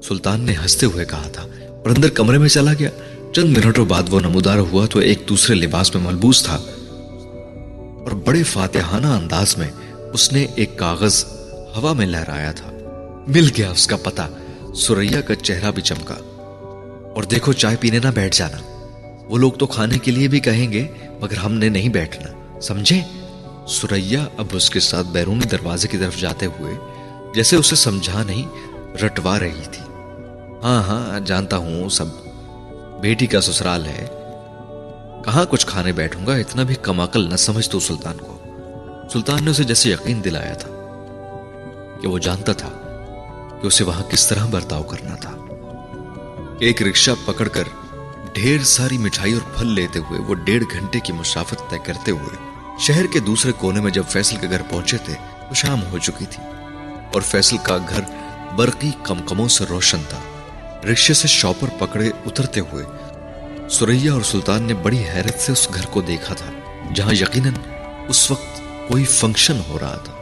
A: سلطان نے ہنستے ہوئے کہا تھا، اور اندر کمرے میں چلا گیا۔ چند منٹوں بعد وہ نمودار ہوا تو ایک دوسرے لباس میں ملبوس تھا۔ اور بڑے فاتحانہ انداز میں اس نے ایک کاغذ ہوا میں لہرایا تھا۔ مل گیا اس کا پتا سوریا کا چہرہ بھی چمکا۔ اور دیکھو چائے پینے نہ بیٹھ جانا۔ وہ لوگ تو کھانے کے لیے بھی کہیں گے، مگر ہم نے نہیں بیٹھنا۔ سمجھے؟ سوریا اب اس کے ساتھ بیرونی دروازے کی طرف جاتے ہوئے جیسے اسے سمجھا نہیں، رٹوا رہی تھی۔ ہاں ہاں جانتا ہوں، سب۔ بیٹی کا سسرال ہے۔ کہاں کچھ کھانے بیٹھوں گا؟ اتنا بھی کماکل نہ سمجھ تو سلطان کو۔ سلطان نے اسے جیسے یقین دلایا تھا کہ وہ جانتا تھا کہ اسے وہاں کس طرح برتاؤ کرنا تھا۔ ایک رکشہ پکڑ کر ڈھیر ساری مٹھائی اور پھل لیتے ہوئے وہ ڈیڑھ گھنٹے کی مسافت طے کرتے ہوئے شہر کے دوسرے کونے میں جب فیصل کے گھر پہنچے تھے، وہ شام ہو چکی تھی اور فیصل کا گھر برقی کمکموں سے روشن تھا۔ رکشے سے شاپر پکڑے اترتے ہوئے سوریا اور سلطان نے بڑی حیرت سے اس گھر کو دیکھا تھا، جہاں یقیناً اس وقت کوئی فنکشن ہو رہا تھا۔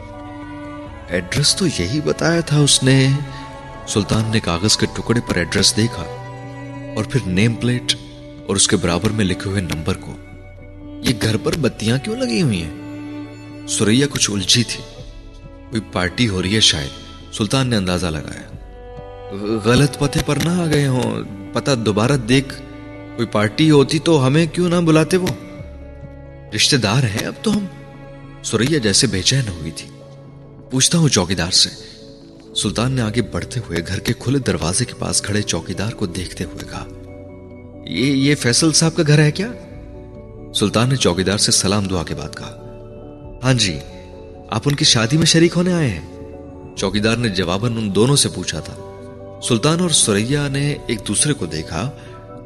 A: ایڈریس تو یہی بتایا تھا اس نے۔ سلطان نے کاغذ کے ٹکڑے پر ایڈریس دیکھا۔ اور پھر نیم پلیٹ اور اس کے برابر میں لکھے ہوئے نمبر کو۔ یہ گھر پر بتیاں کیوں لگی ہوئی ہیں؟ سوریا کچھ الجھی تھی۔ کوئی پارٹی ہو رہی ہے شاید۔ سلطان نے اندازہ لگایا۔ غلط پتے پر نہ آ گئے ہوں۔ پتہ دوبارہ دیکھ۔ کوئی پارٹی ہوتی تو ہمیں کیوں نہ بلاتے وہ؟ رشتہ دار ہیں اب تو ہم۔ سوریا جیسے بے چین ہوئی تھی۔ پوچھتا ہوں چوکیدار سے۔ سلطان نے آگے بڑھتے ہوئے گھر کے کھلے دروازے کے پاس کھڑے چوکیدار کو دیکھتے ہوئے کہا، یہ یہ فیصل صاحب کا گھر ہے کیا؟ سلطان نے چوکیدار سے سلام دعا کے بعد کہا ہاں جی آپ ان کی شادی میں شریک ہونے آئے ہیں. چوکیدار نے جواباً ان دونوں سے پوچھا تھا۔ سلطان اور سوریا نے ایک دوسرے کو دیکھا،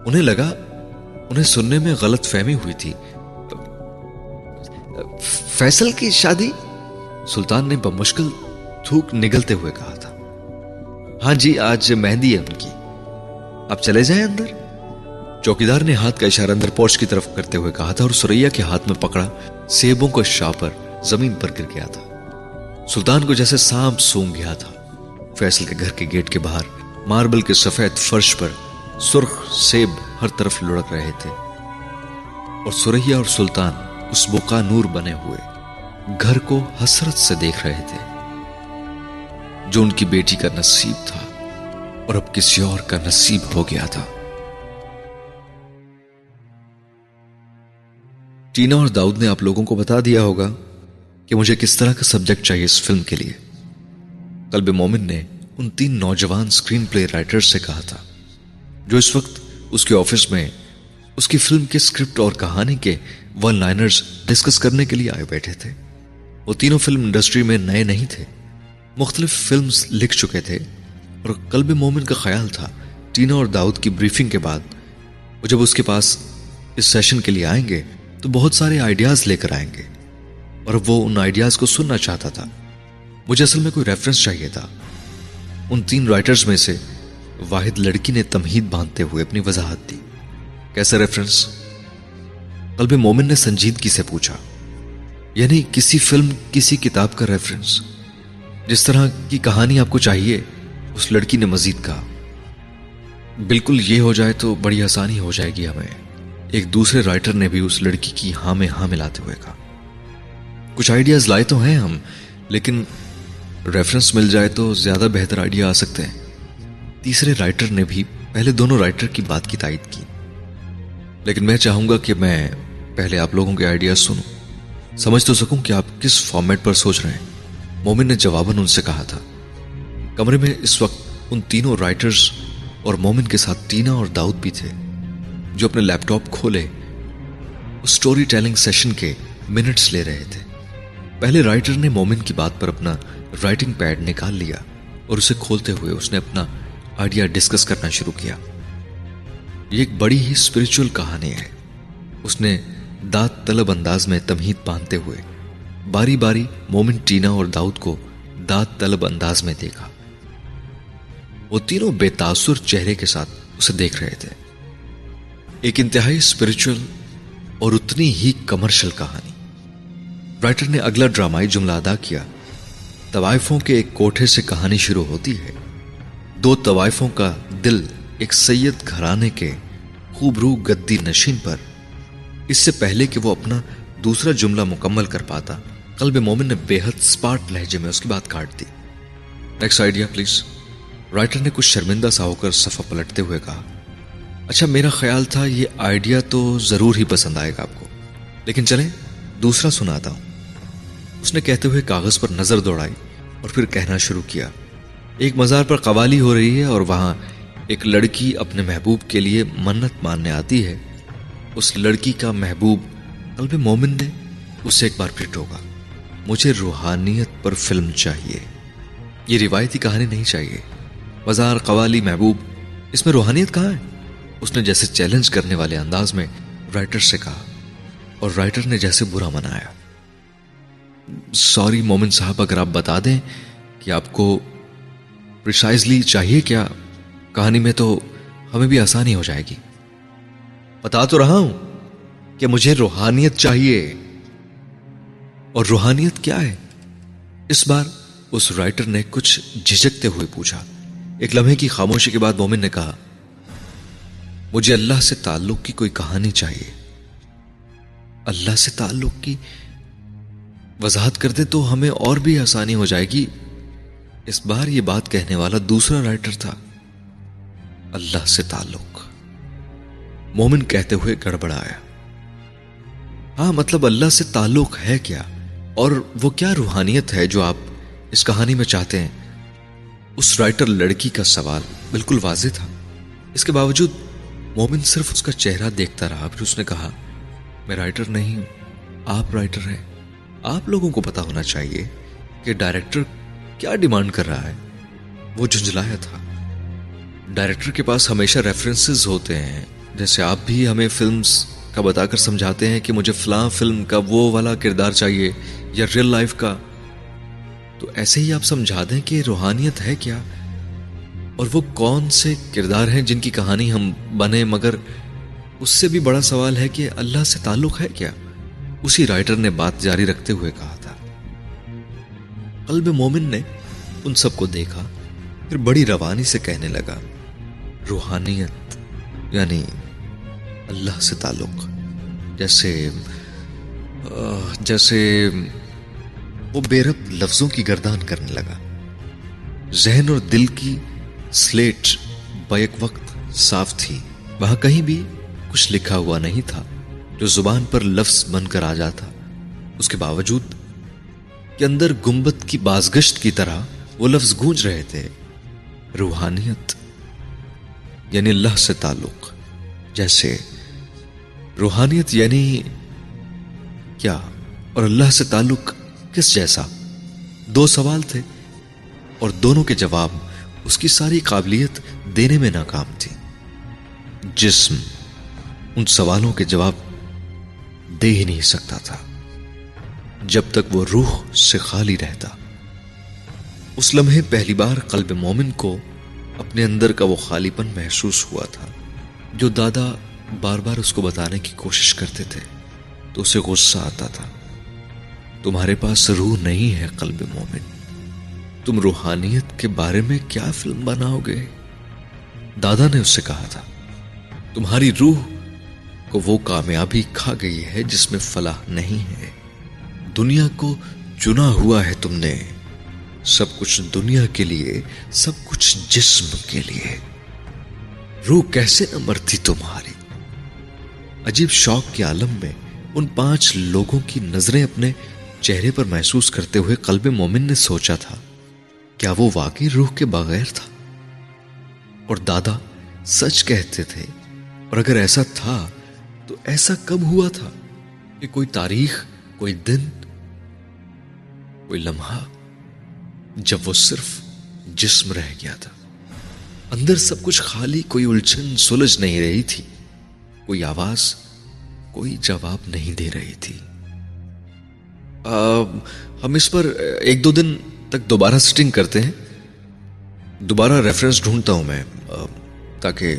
A: انہیں لگا، انہیں سننے میں غلط فہمی ہوئی تھی۔ فیصل کی شادی؟ سلطان نے بمشکل تھوک نگلتے ہوئے کہا ہاں جی آج مہندی ہے ان کی۔ اب چلے جائیں اندر؟ چوکیدار نے ہاتھ کا اشارہ اندر پورچ کی طرف کرتے ہوئے کہا تھا اور سوریا کے ہاتھ میں پکڑا سیبوں کا شاپر زمین پر گر گیا تھا۔ سلطان کو جیسے سانپ سونگ گیا تھا۔ فیصل کے گھر کے گیٹ کے باہر، ماربل کے سفید فرش پر سرخ سیب ہر طرف لڑک رہے تھے۔ اور سوریا اور سلطان اس بکا نور بنے ہوئے، گھر کو حسرت سے دیکھ رہے تھے۔ جو ان کی بیٹی کا نصیب تھا اور اب کسی اور کا نصیب ہو گیا تھا۔ ٹینا اور داؤد نے آپ لوگوں کو بتا دیا ہوگا کہ مجھے کس طرح کا سبجیکٹ چاہیے اس فلم کے لیے۔ قلب مومن نے ان تین نوجوان سکرین پلے رائٹر سے کہا تھا، جو اس وقت اس کے آفس میں اس کی فلم کے سکرپٹ اور کہانی کے ون لائنرز ڈسکس کرنے کے لیے آئے بیٹھے تھے۔ وہ تینوں فلم انڈسٹری میں نئے نہیں تھے۔ مختلف فلمز لکھ چکے تھے اور قلب مومن کا خیال تھا ٹینا اور داؤد کی بریفنگ کے بعد۔ وہ جب اس کے پاس اس سیشن کے لیے آئیں گے تو بہت سارے آئیڈیاز لے کر آئیں گے۔ اور وہ ان آئیڈیاز کو سننا چاہتا تھا۔ مجھے اصل میں کوئی ریفرنس چاہیے تھا۔ ان تین رائٹرز میں سے واحد لڑکی نے تمہید باندھتے ہوئے اپنی وضاحت دی۔ کیسا ریفرنس قلب مومن نے سنجیدگی سے پوچھا۔ یعنی کسی فلم، کسی کتاب کا ریفرنس جس طرح کی کہانی آپ کو چاہیے، اس لڑکی نے مزید کہا، بالکل یہ ہو جائے تو بڑی آسانی ہو جائے گی ہمیں۔ ایک دوسرے رائٹر نے بھی اس لڑکی کی ہاں میں ہاں ملاتے ہوئے کہا۔ کچھ آئیڈیاز لائے تو ہیں ہم، لیکن ریفرنس مل جائے تو زیادہ بہتر آئیڈیا آ سکتے ہیں۔ تیسرے رائٹر نے بھی پہلے دونوں رائٹر کی بات کی تائید کی۔ لیکن میں چاہوں گا کہ میں پہلے آپ لوگوں کے آئیڈیاز سنوں۔ سمجھ تو سکوں کہ آپ کس فارمیٹ پر سوچ رہے ہیں۔ مومن نے جواباً ان سے کہا تھا۔ کمرے میں اس وقت ان تینوں رائٹرز اور مومن کے ساتھ ٹینا اور داؤد بھی تھے، جو اپنے لیپ ٹاپ کھولے، اس سٹوری ٹیلنگ سیشن کے منٹس لے رہے تھے۔ پہلے رائٹر نے مومن کی بات پر اپنا رائٹنگ پیڈ نکال لیا اور اسے کھولتے ہوئے اس نے اپنا آئیڈیا ڈسکس کرنا شروع کیا۔ یہ ایک بڑی ہی اسپرچل کہانی ہے۔ اس نے دانت طلب انداز میں تمہید باندھتے ہوئے باری باری مومن ٹینا اور داؤد کو دانت طلب انداز میں دیکھا۔ وہ تینوں بے تاثر چہرے کے ساتھ اسے دیکھ رہے تھے۔ ایک انتہائی اسپرچل اور اتنی ہی کمرشل کہانی۔ رائٹر نے اگلا ڈرامائی جملہ ادا کیا۔ طوائفوں کے ایک کوٹھے سے کہانی شروع ہوتی ہے۔ دو طوائفوں کا دل ایک سید گھرانے کے خوبرو گدی نشین پر۔ اس سے پہلے کہ وہ اپنا دوسرا جملہ مکمل کر پاتا۔ قلب مومن نے بے حد سپارٹ لہجے میں اس کی بات کاٹ دی۔ نیکسٹ آئیڈیا پلیز رائٹر نے کچھ شرمندہ سا ہو کر صفحہ پلٹتے ہوئے کہا اچھا میرا خیال تھا یہ آئیڈیا تو ضرور ہی پسند آئے گا آپ کو۔ لیکن چلیں، دوسرا سناتا ہوں۔ اس نے کہتے ہوئے کاغذ پر نظر دوڑائی اور پھر کہنا شروع کیا۔ ایک مزار پر قوالی ہو رہی ہے اور وہاں ایک لڑکی اپنے محبوب کے لیے منت ماننے آتی ہے۔ اس لڑکی کا محبوب قلب مومن نے اسے ایک بار پھر ٹوکا۔ مجھے روحانیت پر فلم چاہیے۔ یہ روایتی کہانی نہیں چاہیے۔ بازار قوالی محبوب، اس میں روحانیت کہاں ہے؟ اس نے جیسے چیلنج کرنے والے انداز میں رائٹر سے کہا اور رائٹر نے جیسے برا منایا۔ سوری مومن صاحب، اگر آپ بتا دیں کہ آپ کو پرسائزلی چاہیے کیا، کہانی میں تو ہمیں بھی آسانی ہو جائے گی۔ بتا تو رہا ہوں کہ مجھے روحانیت چاہیے۔ اور روحانیت کیا ہے؟ اس بار اس رائٹر نے کچھ جھجکتے ہوئے پوچھا۔ ایک لمحے کی خاموشی کے بعد مومن نے کہا، مجھے اللہ سے تعلق کی کوئی کہانی چاہیے۔ اللہ سے تعلق کی وضاحت کر دے تو ہمیں اور بھی آسانی ہو جائے گی۔ اس بار یہ بات کہنے والا دوسرا رائٹر تھا۔ اللہ سے تعلق۔ مومن کہتے ہوئے گڑبڑایا۔ ہاں مطلب اللہ سے تعلق ہے کیا؟ اور وہ کیا روحانیت ہے جو آپ اس کہانی میں چاہتے ہیں؟ اس رائٹر لڑکی کا سوال بالکل واضح تھا۔ اس کے باوجود مومن صرف اس کا چہرہ دیکھتا رہا، پھر اس نے کہا، میں رائٹر نہیں ہوں، آپ رائٹر ہیں۔ آپ لوگوں کو پتا ہونا چاہیے کہ ڈائریکٹر کیا ڈیمانڈ کر رہا ہے۔ وہ جھنجلایا تھا۔ ڈائریکٹر کے پاس ہمیشہ ریفرنسز ہوتے ہیں۔ جیسے آپ بھی ہمیں فلمز کا بتا کر سمجھاتے ہیں کہ مجھے فلاں فلم کا وہ والا کردار چاہیے۔ یا ریئل لائف کا، تو ایسے ہی آپ سمجھا دیں کہ روحانیت ہے کیا؟ اور وہ کون سے کردار ہیں جن کی کہانی ہم بنے، مگر اس سے بھی بڑا سوال ہے کہ اللہ سے تعلق ہے کیا؟ اسی رائٹر نے بات جاری رکھتے ہوئے کہا تھا۔ قلب مومن نے ان سب کو دیکھا، پھر بڑی روانی سے کہنے لگا، روحانیت یعنی اللہ سے تعلق، جیسے جیسے وہ بے رب لفظوں کی گردان کرنے لگا۔ ذہن اور دل کی سلیٹ بیک وقت صاف تھی۔ وہاں کہیں بھی کچھ لکھا ہوا نہیں تھا جو زبان پر لفظ بن کر آ جاتا۔ اس کے باوجود کہ اندر گنبت کی بازگشت کی طرح وہ لفظ گونج رہے تھے۔ روحانیت یعنی اللہ سے تعلق، جیسے روحانیت یعنی کیا اور اللہ سے تعلق کس جیسا؟ دو سوال تھے اور دونوں کے جواب اس کی ساری قابلیت دینے میں ناکام تھی۔ جسم ان سوالوں کے جواب دے ہی نہیں سکتا تھا۔ جب تک وہ روح سے خالی رہتا۔ اس لمحے پہلی بار قلب مومن کو اپنے اندر کا وہ خالی پن محسوس ہوا تھا۔ جو دادا بار بار اس کو بتانے کی کوشش کرتے تھے تو اسے غصہ آتا تھا۔ تمہارے پاس روح نہیں ہے قلب مومن۔ تم روحانیت کے بارے میں کیا فلم بناؤ گے؟ دادا نے اس سے کہا تھا، تمہاری روح کو وہ کامیابی کھا گئی ہے جس میں فلاح نہیں ہے۔ دنیا کو چنا ہوا ہے تم نے۔ سب کچھ دنیا کے لیے، سب کچھ جسم کے لیے۔ روح کیسے نہ مرتی تمہاری؟
B: عجیب شوق کے عالم میں ان پانچ لوگوں کی نظریں اپنے چہرے پر محسوس کرتے ہوئے قلب مومن نے سوچا تھا، کیا وہ واقعی روح کے بغیر تھا؟ اور دادا سچ کہتے تھے، اور اگر ایسا تھا تو ایسا کب ہوا تھا کہ کوئی تاریخ، کوئی دن، کوئی لمحہ جب وہ صرف جسم رہ گیا تھا۔ اندر سب کچھ خالی، کوئی الجھن سلجھ نہیں رہی تھی، کوئی آواز، کوئی جواب نہیں دے رہی تھی۔ ہم اس پر ایک دو دن تک دوبارہ سٹنگ کرتے ہیں۔ دوبارہ ریفرنس ڈھونڈتا ہوں میں تاکہ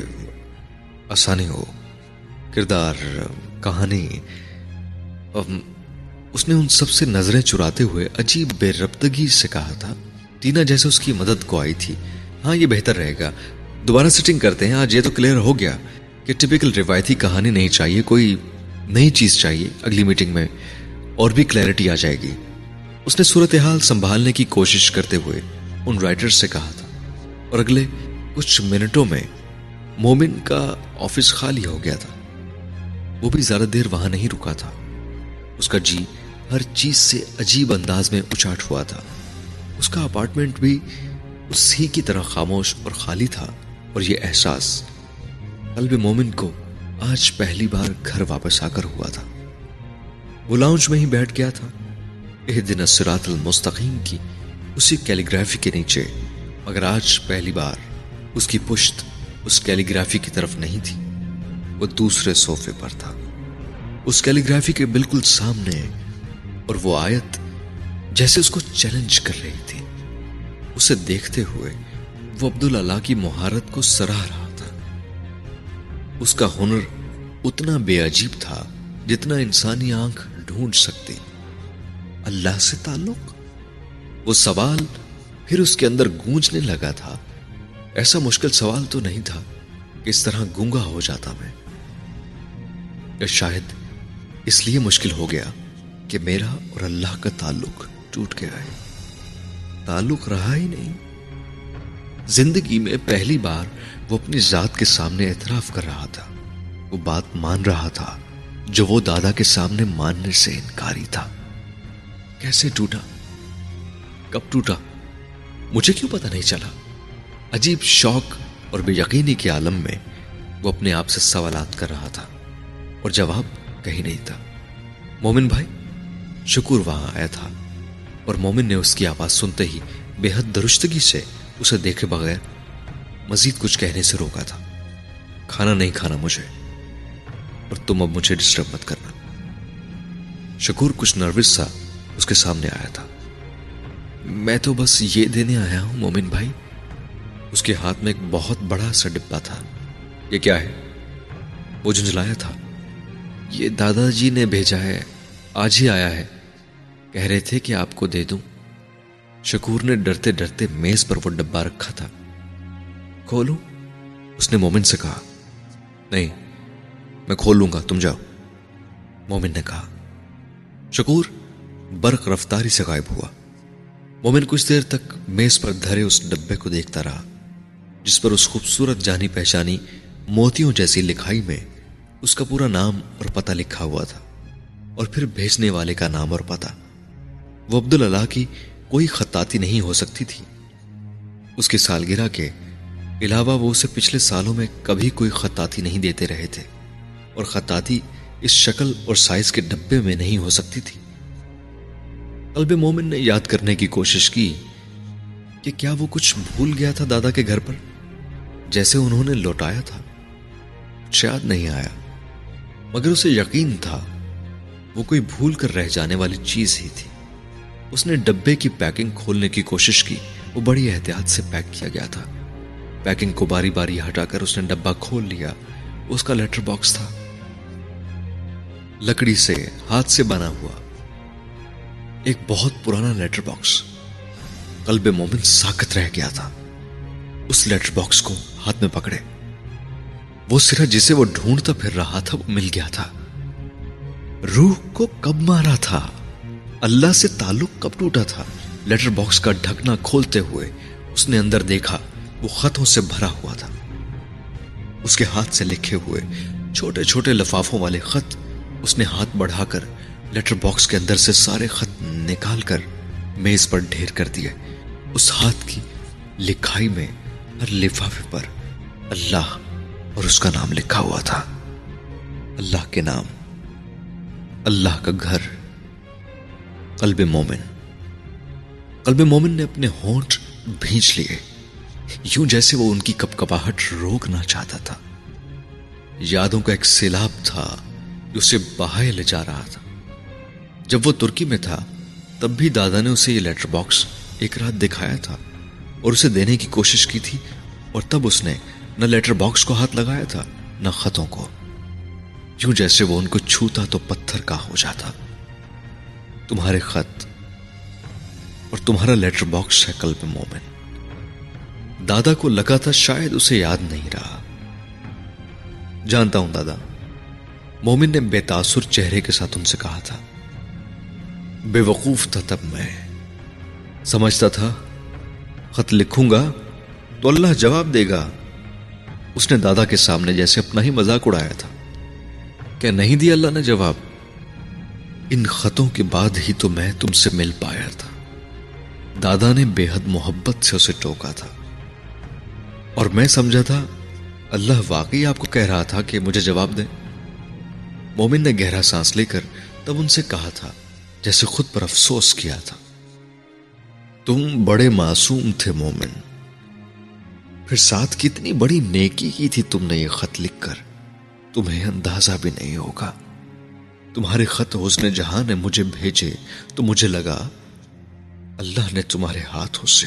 B: آسانی ہو۔ کردار کہانی۔ اس نے ان سب سے نظریں چراتے ہوئے عجیب بے ربتگی سے کہا تھا۔ تینا جیسے اس کی مدد کو آئی تھی۔ ہاں یہ بہتر رہے گا۔ دوبارہ سٹنگ کرتے ہیں۔ آج یہ تو کلیئر ہو گیا کہ ٹپکل روایتی کہانی نہیں چاہیے، کوئی نئی چیز چاہیے۔ اگلی میٹنگ میں اور بھی کلیئرٹی آ جائے گی۔ اس نے صورتحال سنبھالنے کی کوشش کرتے ہوئے ان رائٹر سے کہا تھا۔ اور اگلے کچھ منٹوں میں مومن کا آفس خالی ہو گیا تھا۔ وہ بھی زیادہ دیر وہاں نہیں رکا تھا۔ اس کا جی ہر چیز سے عجیب انداز میں اچاٹ ہوا تھا۔ اس کا اپارٹمنٹ بھی اسی کی طرح خاموش اور خالی تھا۔ اور یہ احساس قلب مومن کو آج پہلی بار گھر واپس آ کر ہوا تھا۔ وہ لاؤنج میں ہی بیٹھ گیا تھا۔ ایک دن سرات المستقیم کی اسی کیلیگرافی کے نیچے، مگر آج پہلی بار اس کی پشت اس کیلیگرافی کی طرف نہیں تھی، وہ دوسرے صوفے پر تھا۔ اس کیلیگرافی کے بالکل سامنے اور وہ آیت جیسے اس کو چیلنج کر رہی تھی۔ اسے دیکھتے ہوئے وہ عبداللہ کی مہارت کو سراہ رہا تھا۔ اس کا ہنر اتنا بے عجیب تھا جتنا انسانی آنکھ ڈھونڈ سکتی اللہ سے تعلق؟ وہ سوال پھر اس کے اندر گونجنے لگا تھا۔ ایسا مشکل سوال تو نہیں تھا کہ اس طرح گونگا ہو جاتا میں۔ شاید اس لیے مشکل ہو گیا کہ میرا اور اللہ کا تعلق ٹوٹ گیا ہے۔ تعلق رہا ہی نہیں۔ زندگی میں پہلی بار وہ اپنی ذات کے سامنے اعتراف کر رہا تھا۔ وہ بات مان رہا تھا۔ جو وہ دادا کے سامنے ماننے سے انکاری تھا۔ کیسے ٹوٹا؟ کب ٹوٹا؟ مجھے کیوں پتا نہیں چلا؟ عجیب شوق اور بے یقینی کے عالم میں وہ اپنے آپ سے سوالات کر رہا تھا اور جواب کہیں نہیں تھا۔ مومن بھائی، شکر وہاں آیا تھا اور مومن نے اس کی آواز سنتے ہی بے حد درستگی سے اسے دیکھے بغیر مزید کچھ کہنے سے روکا تھا۔ کھانا نہیں کھانا مجھے۔ اور تم اب مجھے ڈسٹرب مت کرنا۔ شکور کچھ نروس سا اس کے سامنے آیا تھا۔ میں تو بس یہ دینے آیا ہوں، مومن بھائی۔ اس کے ہاتھ میں ایک بہت بڑا سا ڈبا تھا۔ یہ کیا ہے؟ وہ جنجلایا تھا۔ یہ دادا جی نے بھیجا ہے، آج ہی آیا ہے۔ کہہ رہے تھے کہ آپ کو دے دوں۔ شکور نے ڈرتے ڈرتے میز پر وہ ڈبا رکھا تھا۔ کھولوں؟ اس نے مومن سے کہا، نہیں۔ میں کھول لوں گا، تم جاؤ۔ مومن نے کہا، شکور، برق رفتاری سے غائب ہوا۔ مومن کچھ دیر تک میز پر دھرے اس ڈبے کو دیکھتا رہا، جس پر اس خوبصورت جانی پہچانی موتیوں جیسی لکھائی میں اس کا پورا نام اور پتہ لکھا ہوا تھا۔ اور پھر بھیجنے والے کا نام اور پتہ۔ وہ عبداللہ کی کوئی خطاطی نہیں ہو سکتی تھی۔ اس کی سالگرہ کے علاوہ وہ اسے پچھلے سالوں میں کبھی کوئی خطاطی نہیں دیتے رہے تھے۔ اور خطاطی اس شکل اور سائز کے ڈبے میں نہیں ہو سکتی تھی۔ قلب مومن نے یاد کرنے کی کوشش کی کہ کیا وہ کچھ بھول گیا تھا دادا کے گھر پر؟ جیسے انہوں نے لوٹایا تھا۔ شاید نہیں آیا، مگر اسے یقین تھا، وہ کوئی بھول کر رہ جانے والی چیز ہی تھی۔ اس نے ڈبے کی پیکنگ کھولنے کی کوشش کی، وہ بڑی احتیاط سے پیک کیا گیا تھا۔ پیکنگ کو باری باری ہٹا کر اس نے ڈبا کھول لیا۔ اس کا لیٹر باکس تھا۔ لکڑی سے ہاتھ سے بنا ہوا ایک بہت پرانا لیٹر باکس قلب مومن ساکت رہ گیا تھا۔ اس لیٹر باکس کو ہاتھ میں پکڑے۔ وہ سرا جسے وہ ڈھونڈتا پھر رہا تھا، وہ مل گیا تھا۔ روح کو کب مارا تھا؟ اللہ سے تعلق کب ٹوٹا تھا؟ لیٹر باکس کا ڈھکنا کھولتے ہوئے اس نے اندر دیکھا، وہ خطوں سے بھرا ہوا تھا۔ اس کے ہاتھ سے لکھے ہوئے چھوٹے چھوٹے لفافوں والے خط اس نے ہاتھ بڑھا کر لیٹر باکس کے اندر سے سارے خط نکال کر میز پر ڈھیر کر دیے۔ اس ہاتھ کی لکھائی میں ہر لفافے پر اللہ اور اس کا نام لکھا ہوا تھا۔ اللہ کے نام۔ اللہ کا گھر۔ قلب مومن۔ قلب مومن نے اپنے ہونٹ بھیج لیے۔ یوں جیسے وہ ان کی کپ کپاہٹ روکنا چاہتا تھا۔ یادوں کا ایک سیلاب تھا۔ اسے بہائے لے جا رہا تھا۔ جب وہ ترکی میں تھا، تب بھی دادا نے اسے یہ لیٹر باکس ایک رات دکھایا تھا اور اسے دینے کی کوشش کی تھی اور تب اس نے نہ لیٹر باکس کو ہاتھ لگایا تھا، نہ خطوں کو۔ یوں جیسے وہ ان کو چھوتا تو پتھر کا ہو جاتا۔ تمہارے خط اور تمہارا لیٹر باکس ہے کل میں مومن۔ دادا کو لگا تھا شاید اسے یاد نہیں رہا۔ جانتا ہوں دادا مومن نے بے تاثر چہرے کے ساتھ ان سے کہا تھا، بے وقوف تھا تب میں۔ سمجھتا تھا، خط لکھوں گا تو اللہ جواب دے گا۔ اس نے دادا کے سامنے جیسے اپنا ہی مذاق اڑایا تھا۔ کہ نہیں دیا اللہ نے جواب۔ ان خطوں کے بعد ہی تو میں تم سے مل پایا تھا۔ دادا نے بے حد محبت سے اسے ٹوکا تھا۔ اور میں سمجھا تھا، اللہ واقعی آپ کو کہہ رہا تھا کہ مجھے جواب دیں۔ مومن نے گہرا سانس لے کر تب ان سے کہا تھا، جیسے خود پر افسوس کیا تھا۔ تم بڑے معصوم تھے مومن۔ پھر ساتھ کتنی بڑی نیکی کی تھی تم نے یہ خط لکھ کر۔ تمہیں اندازہ بھی نہیں ہوگا۔ تمہارے خط حسن جہاں نے مجھے بھیجے، تو مجھے لگا، اللہ نے تمہارے ہاتھوں سے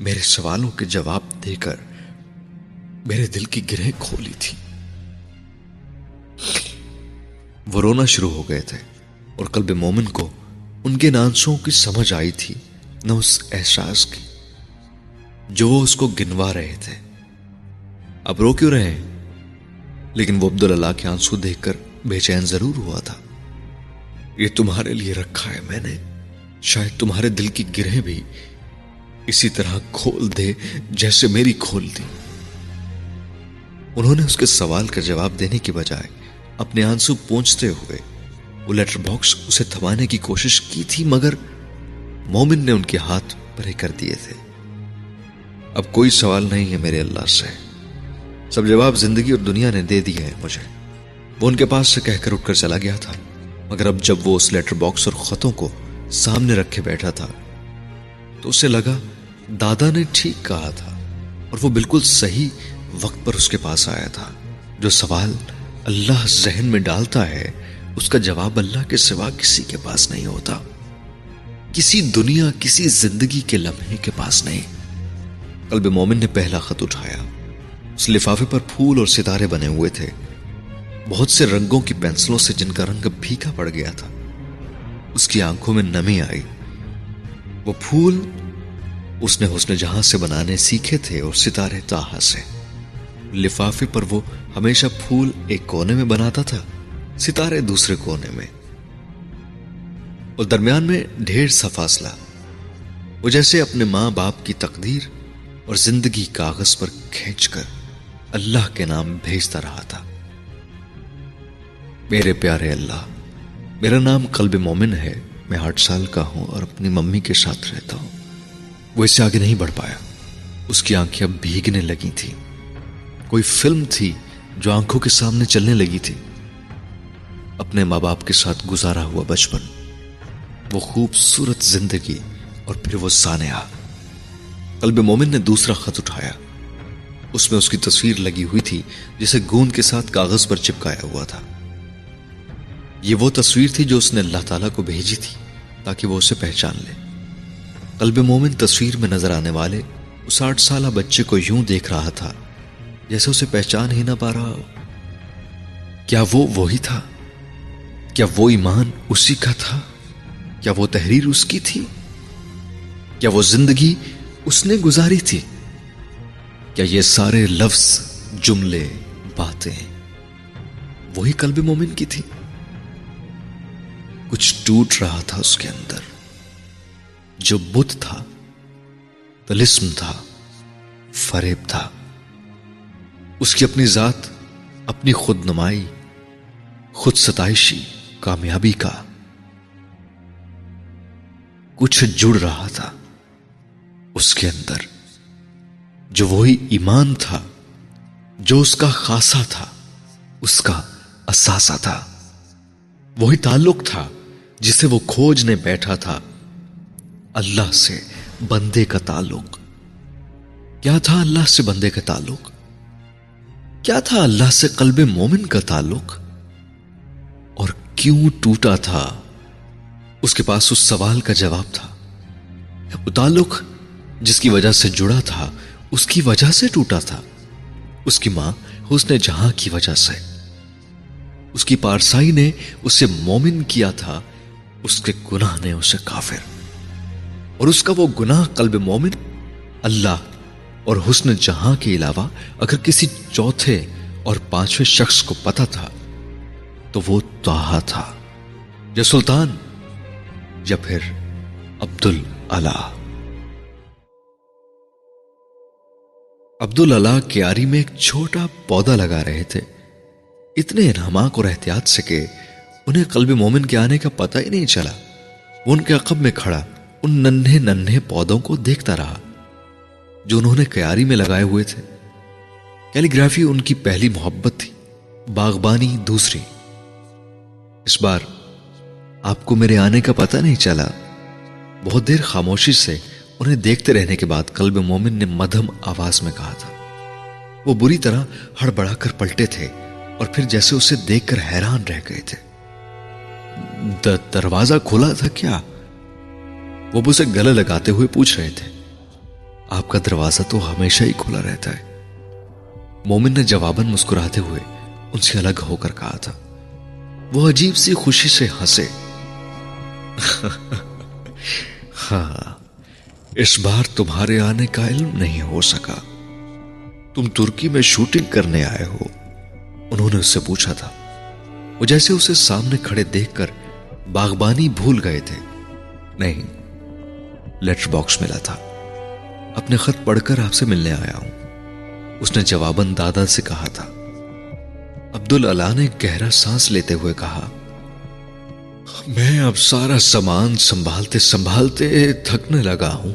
B: میرے سوالوں کے جواب دے کر میرے دل کی گرہیں کھولی تھی۔ وہ رونا شروع ہو گئے تھے اور قلب مومن کو ان کے نانسوں کی سمجھ آئی تھی، نہ اس احساس کی، جو وہ اس کو گنوا رہے تھے۔ اب رو کیوں رہے لیکن وہ عبداللہ کے آنسو دیکھ کر بے چین ضرور ہوا تھا۔ یہ تمہارے لیے رکھا ہے میں نے۔ شاید تمہارے دل کی گرہیں بھی اسی طرح کھول دے جیسے میری کھول دی۔ انہوں نے اس کے سوال کا جواب دینے کی بجائے اپنے آنسو پہنچتے ہوئے وہ لیٹر باکس اسے تھمانے کی کوشش کی تھی مگر مومن نے ان کے ہاتھ پرے کر دیے تھے۔ اب کوئی سوال نہیں ہے میرے اللہ سے۔ سب جواب زندگی اور دنیا نے دے دیے ہیں مجھے۔ وہ ان کے پاس سے کہہ کر اٹھ کر چلا گیا تھا، مگر اب جب وہ اس لیٹر باکس اور خطوں کو سامنے رکھے بیٹھا تھا، تو اسے لگا دادا نے ٹھیک کہا تھا اور وہ بالکل صحیح وقت پر اس کے پاس آیا تھا، جو سوال اللہ ذہن میں ڈالتا ہے، اس کا جواب اللہ کے سوا کسی کے پاس نہیں ہوتا۔ کسی دنیا، کسی زندگی کے لمحے کے پاس نہیں۔ قلب مومن نے پہلا خط اٹھایا۔ اس لفافے پر پھول اور ستارے بنے ہوئے تھے۔ بہت سے رنگوں کی پینسلوں سے جن کا رنگ پھیکا پڑ گیا تھا۔ اس کی آنکھوں میں نمی آئی۔ وہ پھول اس نے حسن جہاں سے بنانے سیکھے تھے اور ستارے تاہا سے۔ لفافے پر وہ ہمیشہ پھول ایک کونے میں بناتا تھا، ستارے دوسرے کونے میں۔ اور درمیان میں ڈھیر سا فاصلہ۔ وہ جیسے اپنے ماں باپ کی تقدیر اور زندگی کاغذ پر کھینچ کر اللہ کے نام بھیجتا رہا تھا۔ میرے پیارے اللہ، میرا نام قلب مومن ہے، میں آٹھ سال کا ہوں اور اپنی ممی کے ساتھ رہتا ہوں۔ وہ اس سے آگے نہیں بڑھ پایا۔ اس کی آنکھیں اب بھیگنے لگی تھیں۔ کوئی فلم تھی جو آنکھوں کے سامنے چلنے لگی تھی۔ اپنے ماں باپ کے ساتھ گزارا ہوا بچپن۔ وہ خوبصورت زندگی اور پھر وہ سانیہ قلب مومن نے دوسرا خط اٹھایا۔ اس میں اس کی تصویر لگی ہوئی تھی جسے گوند کے ساتھ کاغذ پر چپکایا ہوا تھا۔ یہ وہ تصویر تھی جو اس نے اللہ تعالیٰ کو بھیجی تھی تاکہ وہ اسے پہچان لے۔ قلب مومن تصویر میں نظر آنے والے اس آٹھ سالہ بچے کو یوں دیکھ رہا تھا۔ جیسے اسے پہچان ہی نہ پا رہا ہو۔ کیا وہ وہی تھا؟ کیا وہ ایمان اسی کا تھا؟ کیا وہ تحریر اس کی تھی؟ کیا وہ زندگی اس نے گزاری تھی؟ کیا یہ سارے لفظ، جملے، باتیں وہی قلب مومن کی تھی؟ کچھ ٹوٹ رہا تھا اس کے اندر۔ جو بت تھا، تلسم تھا، فریب تھا۔ اس کی اپنی ذات، اپنی خود نمائی، خود ستائشی، کامیابی کا۔ کچھ جڑ رہا تھا اس کے اندر، جو وہی ایمان تھا، جو اس کا خاصا تھا، اس کا اثاثہ تھا۔ وہی تعلق تھا جسے وہ کھوجنے بیٹھا تھا۔ اللہ سے بندے کا تعلق۔ کیا تھا اللہ سے بندے کا تعلق؟ کیا تھا اللہ سے قلب مومن کا تعلق؟ اور کیوں ٹوٹا تھا؟ اس کے پاس اس سوال کا جواب تھا۔ وہ تعلق جس کی وجہ سے جڑا تھا، اس کی وجہ سے ٹوٹا تھا۔ اس کی ماں حسن جہاں کی وجہ سے۔ اس کی پارسائی نے اسے مومن کیا تھا، اس کے گناہ نے اسے کافر۔ اور اس کا وہ گناہ قلب مومن اللہ اور حسن جہاں کے علاوہ اگر کسی چوتھے اور پانچویں شخص کو پتا تھا، تو وہ توحا تھا، یا سلطان، یا پھر عبد اللہ عبد اللہ کیاری میں ایک چھوٹا پودا لگا رہے تھے۔ اتنے انہماک اور احتیاط سے کہ انہیں قلب مومن کے آنے کا پتہ ہی نہیں چلا۔ وہ ان کے عقب میں کھڑا، ان ننھے ننھے پودوں کو دیکھتا رہا۔ جو انہوں نے کیاری میں لگائے ہوئے تھے۔ کیلی گرافی ان کی پہلی محبت تھی، باغبانی دوسری۔ اس بار آپ کو میرے آنے کا پتہ نہیں چلا۔ بہت دیر خاموشی سے انہیں دیکھتے رہنے کے بعد قلب مومن نے مدھم آواز میں کہا تھا۔ وہ بری طرح ہڑبڑا کر پلٹے تھے اور پھر جیسے اسے دیکھ کر حیران رہ گئے تھے۔ دروازہ کھلا تھا کیا؟ وہ اسے گلے لگاتے ہوئے پوچھ رہے تھے۔ آپ کا دروازہ تو ہمیشہ ہی کھلا رہتا ہے۔ مومن نے جواباً مسکراتے ہوئے ان سے الگ ہو کر کہا تھا۔ وہ عجیب سی خوشی سے ہنسے۔ <laughs> ہاں اس بار تمہارے آنے کا علم نہیں ہو سکا۔ تم ترکی میں شوٹنگ کرنے آئے ہو۔ انہوں نے اس سے پوچھا تھا۔ وہ جیسے اسے سامنے کھڑے دیکھ کر باغبانی بھول گئے تھے۔ نہیں، لیٹر باکس ملا تھا۔ اپنے خط پڑھ کر آپ سے ملنے آیا ہوں۔ اس نے جواباً دادا سے کہا تھا۔ عبد اللہ نے گہرا سانس لیتے ہوئے کہا، میں اب سارا سامان سنبھالتے سنبھالتے تھکنے لگا ہوں۔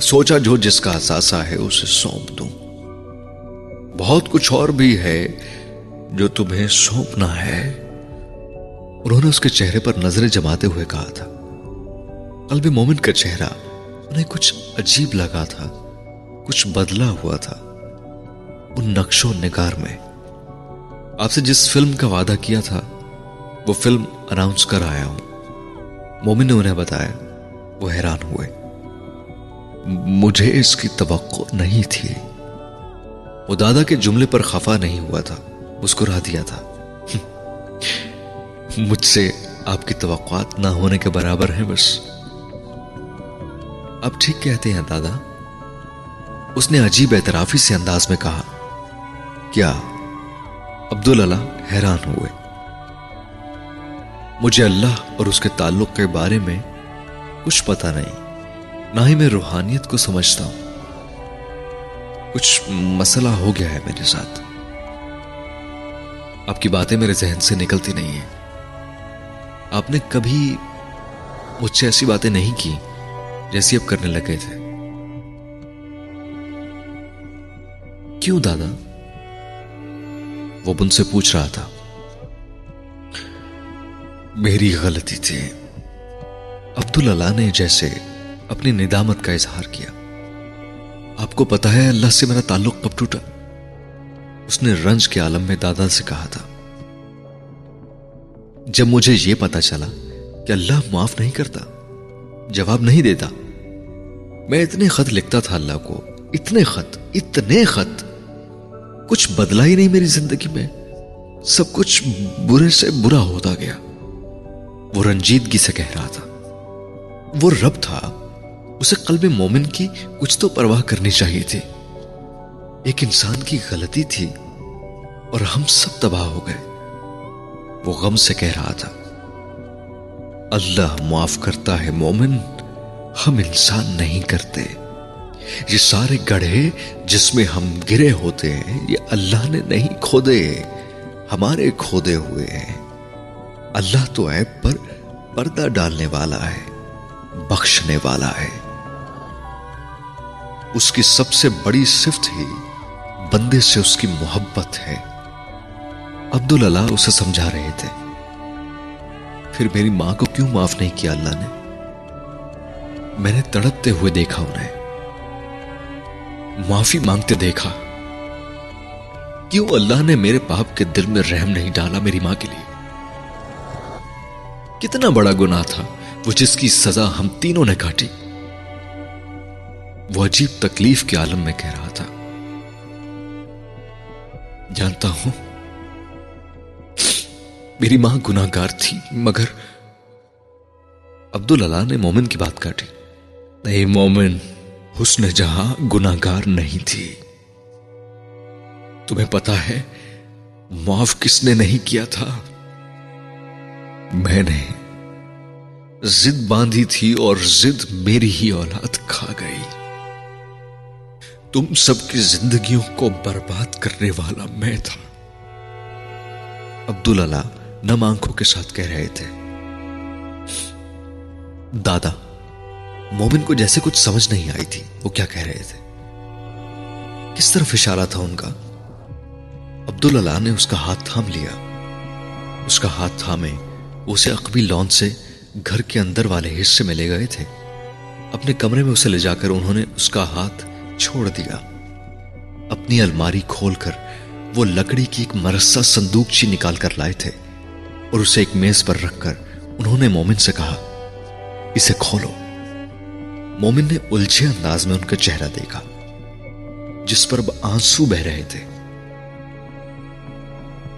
B: سوچا جو جس کا اثاثہ ہے اسے سونپ دوں۔ بہت کچھ اور بھی ہے جو تمہیں سونپنا ہے۔ انہوں نے اس کے چہرے پر نظریں جماتے ہوئے کہا تھا۔ قلب مومن کا چہرہ انہیں کچھ عجیب لگا تھا، کچھ بدلا ہوا تھا ان نقش و نگار میں۔ آپ سے جس فلم کا وعدہ کیا تھا، وہ فلم اناؤنس کر آیا ہوں۔ مومن نے انہیں بتایا، وہ حیران ہوئے۔ مجھے اس کی توقع نہیں تھی۔ وہ دادا کے جملے پر خفا نہیں ہوا تھا، مسکرا دیا تھا۔ مجھ سے آپ کی توقعات نہ ہونے کے برابر ہیں، بس۔ اب ٹھیک کہتے ہیں دادا۔ اس نے عجیب اعترافی سے انداز میں کہا، کیا عبد اللہ حیران ہوئے؟ مجھے اللہ اور اس کے تعلق کے بارے میں کچھ پتا نہیں، نہ ہی میں روحانیت کو سمجھتا ہوں۔ کچھ مسئلہ ہو گیا ہے میرے ساتھ۔ آپ کی باتیں میرے ذہن سے نکلتی نہیں ہیں۔ آپ نے کبھی مجھ سے ایسی باتیں نہیں کی۔ جیسی اب کرنے لگے تھے۔ کیوں دادا؟ وہ ان سے پوچھ رہا تھا۔ میری غلطی تھی۔ عبد اللہ نے جیسے اپنی ندامت کا اظہار کیا۔ آپ کو پتا ہے، اللہ سے میرا تعلق کب ٹوٹا؟ اس نے رنج کے عالم میں دادا سے کہا تھا۔ جب مجھے یہ پتا چلا کہ اللہ معاف نہیں کرتا، جواب نہیں دیتا میں اتنے خط لکھتا تھا اللہ کو، اتنے خط اتنے خط۔ کچھ بدلا ہی نہیں میری زندگی میں۔ سب کچھ برے سے برا ہوتا گیا۔ وہ رنجیدگی سے کہہ رہا تھا۔ وہ رب تھا۔ اسے قلب مومن کی کچھ تو پرواہ کرنی چاہیے تھی۔ ایک انسان کی غلطی تھی اور ہم سب تباہ ہو گئے۔ وہ غم سے کہہ رہا تھا۔ اللہ معاف کرتا ہے مومن۔ ہم انسان نہیں کرتے۔ یہ سارے گڑھے جس میں ہم گرے ہوتے ہیں، یہ اللہ نے نہیں کھودے، ہمارے کھودے ہوئے ہیں۔ اللہ تو عیب پر پردہ ڈالنے والا ہے، بخشنے والا ہے۔ اس کی سب سے بڑی صفت ہی بندے سے اس کی محبت ہے۔ عبد اللہ اسے سمجھا رہے تھے۔ پھر میری ماں کو کیوں معاف نہیں کیا اللہ نے؟ میں نے تڑپتے ہوئے دیکھا انہیں۔ معافی مانگتے دیکھا کیوں اللہ نے میرے باپ کے دل میں رحم نہیں ڈالا میری ماں کے لیے۔ کتنا بڑا گناہ تھا وہ جس کی سزا ہم تینوں نے کاٹی۔ وہ عجیب تکلیف کے عالم میں کہہ رہا تھا۔ جانتا ہوں، میری ماں گناہ گار تھی، مگر عبد اللہ نے مومن کی بات کاٹی۔ نہیں مومن، حسن جہاں گناہ گار نہیں تھی۔ تمہیں پتا ہے، معاف کس نے نہیں کیا تھا؟ میں نے۔ زد باندھی تھی اور زد میری ہی اولاد کھا گئی۔ تم سب کی زندگیوں کو برباد کرنے والا میں تھا۔ عبد اللہ نم آنکھوں کے ساتھ کہہ رہے تھے، دادا مومن کو جیسے کچھ سمجھ نہیں آئی تھی۔ وہ کیا کہہ رہے تھے؟ کس طرف اشارہ تھا ان کا؟ عبد اللہ نے اس کا ہاتھ تھام لیا۔ اس کا ہاتھ تھامے اسے اقبی لون سے گھر کے اندر والے حصے میں لے گئے تھے۔ اپنے کمرے میں اسے لے جا کر انہوں نے اس کا ہاتھ چھوڑ دیا۔ اپنی الماری کھول کر وہ لکڑی کی ایک مرسہ صندوق چی نکال کر لائے تھے اور اسے ایک میز پر رکھ کر انہوں نے مومن سے کہا، اسے کھولو۔ مومن نے الجھے انداز میں ان کا چہرہ دیکھا، جس پر اب آنسو بہ رہے تھے۔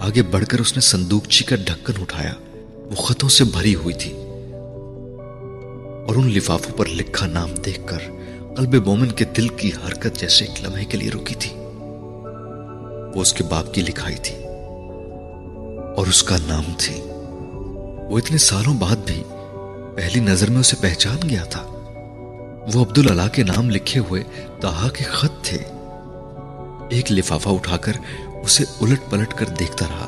B: آگے بڑھ کر اس نے صندوق کا ڈھکن اٹھایا، وہ خطوں سے بھری ہوئی تھی۔ اور ان لفافوں پر لکھا نام دیکھ کر قلب مومن کے دل کی حرکت جیسے ایک لمحے کے لیے رکی تھی۔ وہ اس کے باپ کی لکھائی تھی اور اس کا نام تھی۔ وہ اتنے سالوں بعد بھی پہلی نظر میں اسے پہچان گیا تھا۔ وہ عبد اللہ کے نام لکھے ہوئے تاہا کے خط تھے۔ ایک لفافہ اٹھا کر اسے الٹ پلٹ کر دیکھتا رہا۔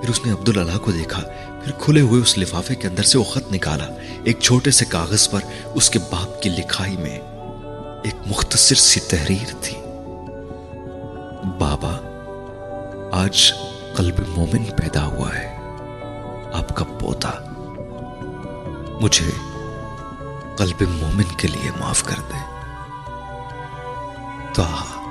B: پھر اس نے عبد کو دیکھا۔ پھر کھلے ہوئے اس لفافے کے اندر سے وہ خط نکالا۔ ایک چھوٹے سے کاغذ پر اس کے باپ کی لکھائی میں ایک مختصر سی تحریر تھی۔ بابا، آج قلب مومن پیدا ہوا ہے۔ آپ کا پوتا۔ مجھے قلب مومن کے لیے معاف کر دے۔ تو ہاں۔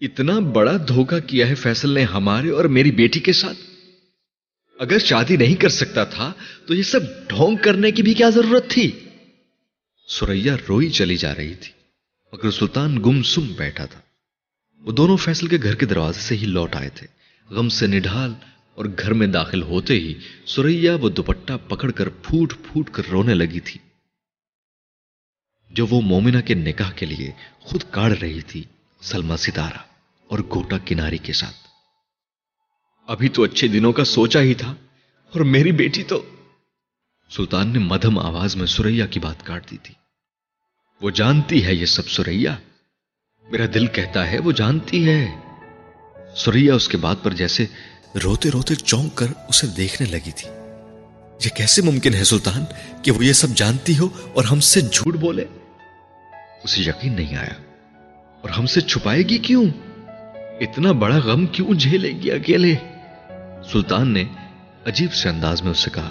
A: اتنا بڑا دھوکا کیا ہے فیصل نے ہمارے اور میری بیٹی کے ساتھ۔ اگر شادی نہیں کر سکتا تھا، تو یہ سب ڈھونگ کرنے کی بھی کیا ضرورت تھی؟
B: سوریا روئی چلی جا رہی تھی، مگر سلطان گم سم بیٹھا تھا۔ وہ دونوں فیصل کے گھر کے دروازے سے ہی لوٹ آئے تھے۔ غم سے نڈھال اور گھر میں داخل ہوتے ہی سوریا وہ دوپٹہ پکڑ کر پھوٹ پھوٹ کر رونے لگی تھی۔ جو وہ مومنہ کے نکاح کے لیے خود کاڑ رہی تھی سلما ستارہ اور گوٹا کناری کے ساتھ۔
A: ابھی تو اچھے دنوں کا سوچا ہی تھا اور میری بیٹی تو۔
B: سلطان نے مدھم آواز میں سوریا کی بات کاٹ دی تھی۔ وہ جانتی ہے یہ سب سوریا میرا دل کہتا ہے وہ جانتی ہے۔ سوریا اس کے بات پر جیسے روتے روتے چونک کر اسے دیکھنے لگی تھی۔ یہ کیسے ممکن ہے سلطان کہ وہ یہ سب جانتی ہو اور ہم سے جھوٹ بولے؟ اسے یقین نہیں آیا۔ اور ہم سے چھپائے گی کیوں؟ اتنا بڑا غم کیوں جھیلے گی اکیلے؟ سلطان نے عجیب سے انداز میں اسے کہا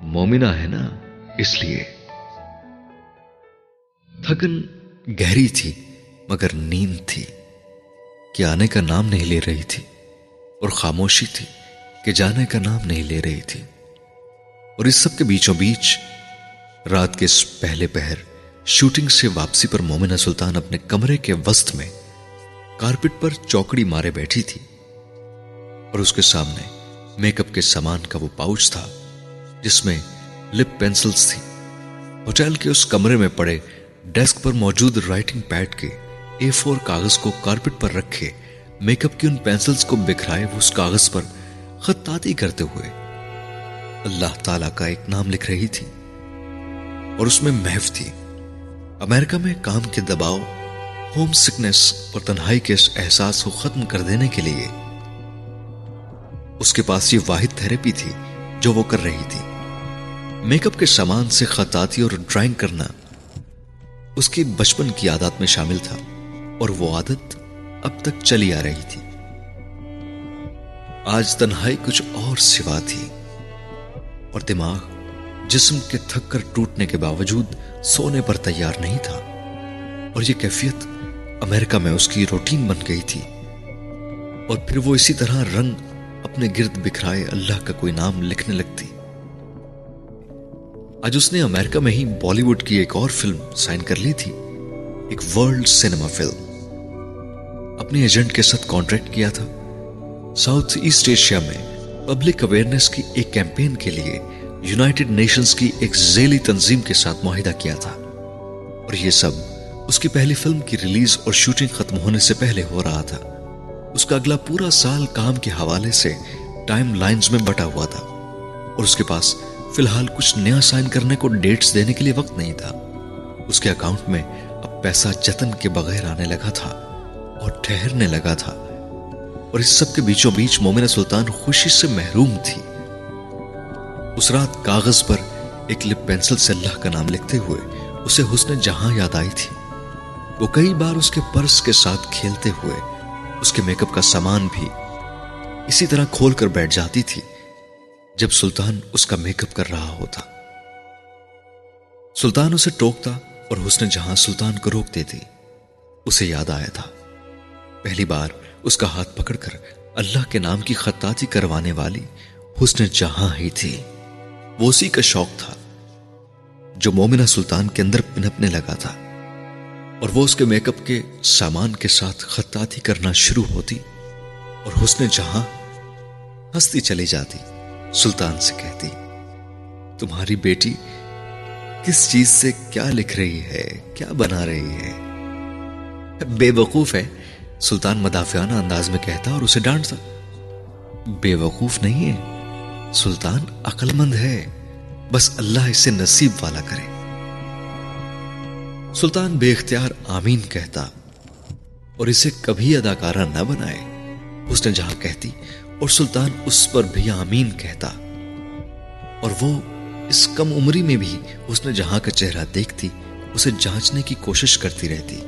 B: مومنا ہے نا، اس لیے۔ تھکن گہری تھی مگر نیند تھی۔ کہ آنے کا نام نہیں لے رہی تھی۔ اور خاموشی تھی کہ جانے کا نام نہیں لے رہی تھی۔ اور اس سب کے بیچوں بیچ رات کے اس پہلے پہر شوٹنگ سے واپسی پر مومنہ سلطان اپنے کمرے کے وسط میں کارپٹ پر چوکڑی مارے بیٹھی تھی اور اس کے سامنے میک اپ کے سامان کا وہ پاؤچ تھا جس میں لپ پینسلز تھی ہوٹل کے اس کمرے میں پڑے ڈیسک پر موجود رائٹنگ پیڈ کے اے فور کاغذ کو کارپٹ پر رکھے میک اپ کی ان پینسلز کو بکھرائے وہ اس کاغذ پر خطاطی کرتے ہوئے اللہ تعالی کا ایک نام لکھ رہی تھی اور اس میں محف تھی۔ امریکہ میں کام کے دباؤ، ہوم سکنس اور تنہائی کے احساس کو ختم کر دینے کے لیے اس کے پاس یہ واحد تھراپی تھی جو وہ کر رہی تھی۔ میک اپ کے سامان سے خطاطی اور ڈرائنگ کرنا اس کی بچپن کی عادت میں شامل تھا اور وہ عادت اب تک چلی آ رہی تھی۔ آج تنہائی کچھ اور سوا تھی۔ اور دماغ جسم کے تھک کر ٹوٹنے کے باوجود سونے پر تیار نہیں تھا۔ اور یہ کیفیت امریکہ میں اس کی روٹین بن گئی تھی۔ اور پھر وہ اسی طرح رنگ اپنے گرد بکھرائے اللہ کا کوئی نام لکھنے لگتی۔ آج اس نے امریکہ میں ہی بالی ووڈ کی ایک اور فلم سائن کر لی تھی، ایک ورلڈ سینما فلم۔ اپنے ایجنٹ کے ساتھ کانٹریکٹ کیا تھا۔ ساؤتھ ایسٹ ایشیا میں پبلک اویئرنیس کی ایک کیمپین کے لیے یونائٹڈ نیشنز کی ایک ذیلی تنظیم کے ساتھ معاہدہ کیا تھا۔ اور یہ سب اس کی پہلی فلم کی ریلیز اور شوٹنگ ختم ہونے سے پہلے ہو رہا تھا۔ اس کا اگلا پورا سال کام کے حوالے سے ٹائم لائنز میں بٹا ہوا تھا۔ اور اس کے پاس فی الحال کچھ نیا سائن کرنے کو ڈیٹس دینے کے لیے وقت نہیں تھا۔ اس کے اکاؤنٹ میں اب پیسہ جتن کے بغیر آنے لگا تھا۔ اور ٹھہرنے لگا تھا۔ اور اس سب کے بیچوں بیچ مومنہ سلطان خوشی سے محروم تھی۔ اس رات کاغذ پر ایک لپ پینسل سے اللہ کا نام لکھتے ہوئے اسے حسن جہاں یاد آئی تھی۔ وہ کئی بار اس کے پرس کے ساتھ کھیلتے ہوئے اس کے میک اپ کا سامان بھی اسی طرح کھول کر بیٹھ جاتی تھی جب سلطان اس کا میک اپ کر رہا ہوتا۔ سلطان اسے ٹوکتا اور حسن جہاں سلطان کو روک دیتی، اسے یاد آیا تھا۔ پہلی بار اس کا ہاتھ پکڑ کر اللہ کے نام کی خطاطی کروانے والی حسن جہاں ہی تھی۔ وہ اسی کا شوق تھا جو مومنہ سلطان کے اندر پنپنے لگا تھا اور وہ اس کے میک اپ کے سامان کے ساتھ خطاطی کرنا شروع ہوتی اور حسن جہاں ہستی چلی جاتی، سلطان سے کہتی، تمہاری بیٹی کس چیز سے کیا لکھ رہی ہے، کیا بنا رہی ہے؟ بے وقوف ہے سلطان مدافعانہ انداز میں کہتا اور اسے ڈانٹتا۔ بے وقوف نہیں ہے۔ سلطان عقل مند ہے۔ بس اللہ اسے نصیب والا کرے۔ سلطان بے اختیار آمین کہتا اور اسے کبھی اداکارہ نہ بنائے۔ اس نے جہاں کہتی اور سلطان اس پر بھی آمین کہتا۔ اور وہ اس کم عمری میں بھی اس نے جہاں کا چہرہ دیکھتی، اسے جانچنے کی کوشش کرتی رہتی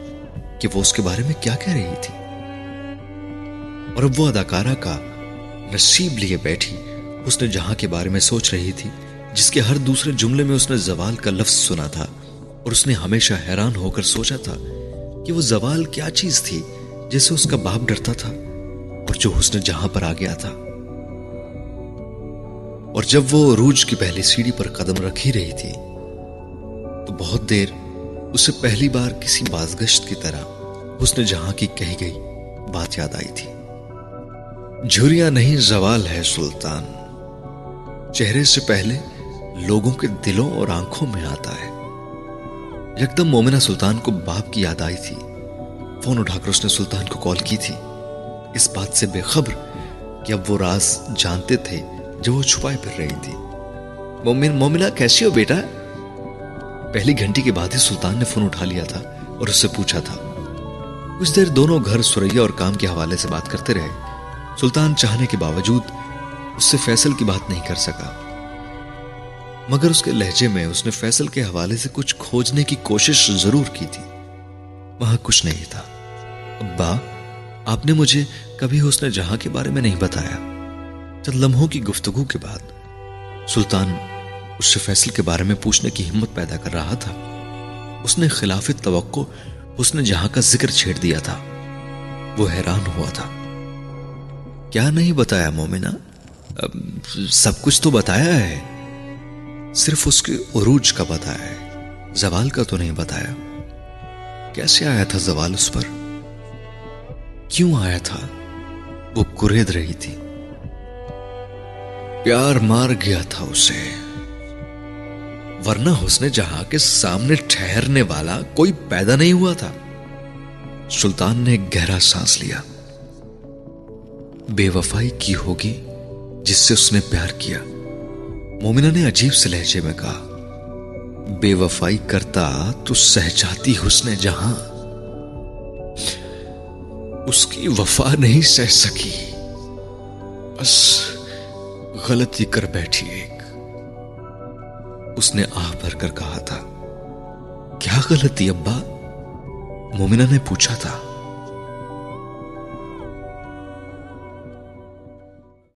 B: کہ وہ اس کے بارے میں کیا کہہ رہی تھی۔ اور اب وہ اداکارہ کا نصیب لیے بیٹھی اس نے جہاں کے بارے میں سوچ رہی تھی، جس کے ہر دوسرے جملے میں اس نے زوال کا لفظ سنا تھا اور اس نے ہمیشہ حیران ہو کر سوچا تھا کہ وہ زوال کیا چیز تھی جسے اس کا باپ ڈرتا تھا اور جو حسن جہاں پر آ گیا تھا۔ اور جب وہ روج کی پہلی سیڑھی پر قدم رکھی رہی تھی، تو بہت دیر اسے پہلی بار کسی بازگشت کی طرح حسن جہاں کی کہی گئی بات یاد آئی تھی۔ جھریاں نہیں، زوال ہے سلطان۔ چہرے سے پہلے لوگوں کے دلوں اور آنکھوں میں آتا ہے۔ یکدم مومنہ سلطان کو باپ کی یاد آئی تھی۔ فون اٹھا کر اس نے سلطان کو کال کی تھی۔ اس بات سے بے خبر کہ اب وہ راز جانتے تھے جو وہ چھپائے پھر رہی تھی۔ مومن، مومنہ کیسی ہو بیٹا؟ پہلی گھنٹی کے بعد ہی سلطان نے فون اٹھا لیا تھا اور اس سے پوچھا تھا۔ کچھ دیر دونوں گھر سوریا اور کام کے حوالے سے بات کرتے رہے۔ سلطان چاہنے کے باوجود اس سے فیصل کی بات نہیں کر سکا۔ مگر اس کے لہجے میں اس نے فیصل کے حوالے سے کچھ کھوجنے کی کوشش ضرور کی تھی۔ وہاں کچھ نہیں تھا۔ ابا، آپ نے مجھے کبھی اس نے جہاں کے بارے میں نہیں بتایا۔ چند لمحوں کی گفتگو کے بعد سلطان اس سے فیصل کے بارے میں پوچھنے کی ہمت پیدا کر رہا تھا، اس نے خلاف توقع اس نے جہاں کا ذکر چھیڑ دیا تھا۔ وہ حیران ہوا تھا۔ کیا نہیں بتایا مومنہ؟ سب کچھ تو بتایا ہے۔ صرف اس کے عروج کا بتایا ہے۔ زوال کا تو نہیں بتایا۔ کیسے آیا تھا زوال اس پر؟ کیوں آیا تھا؟ وہ کرید رہی تھی۔ پیار مار گیا تھا اسے۔ ورنہ حسن جہاں کے سامنے ٹھہرنے والا کوئی پیدا نہیں ہوا تھا۔ سلطان نے گہرا سانس لیا۔ بے وفائی کی ہوگی جس سے اس نے پیار کیا۔ مومنہ نے عجیب سے لہجے میں کہا، بے وفائی کرتا تو سہ جاتی حسن جہاں۔ اس کی وفا نہیں سہ سکی۔ بس غلطی کر بیٹھی ایک۔ اس نے آہ بھر کر کہا تھا، کیا غلطی ابا؟ مومنہ نے پوچھا تھا۔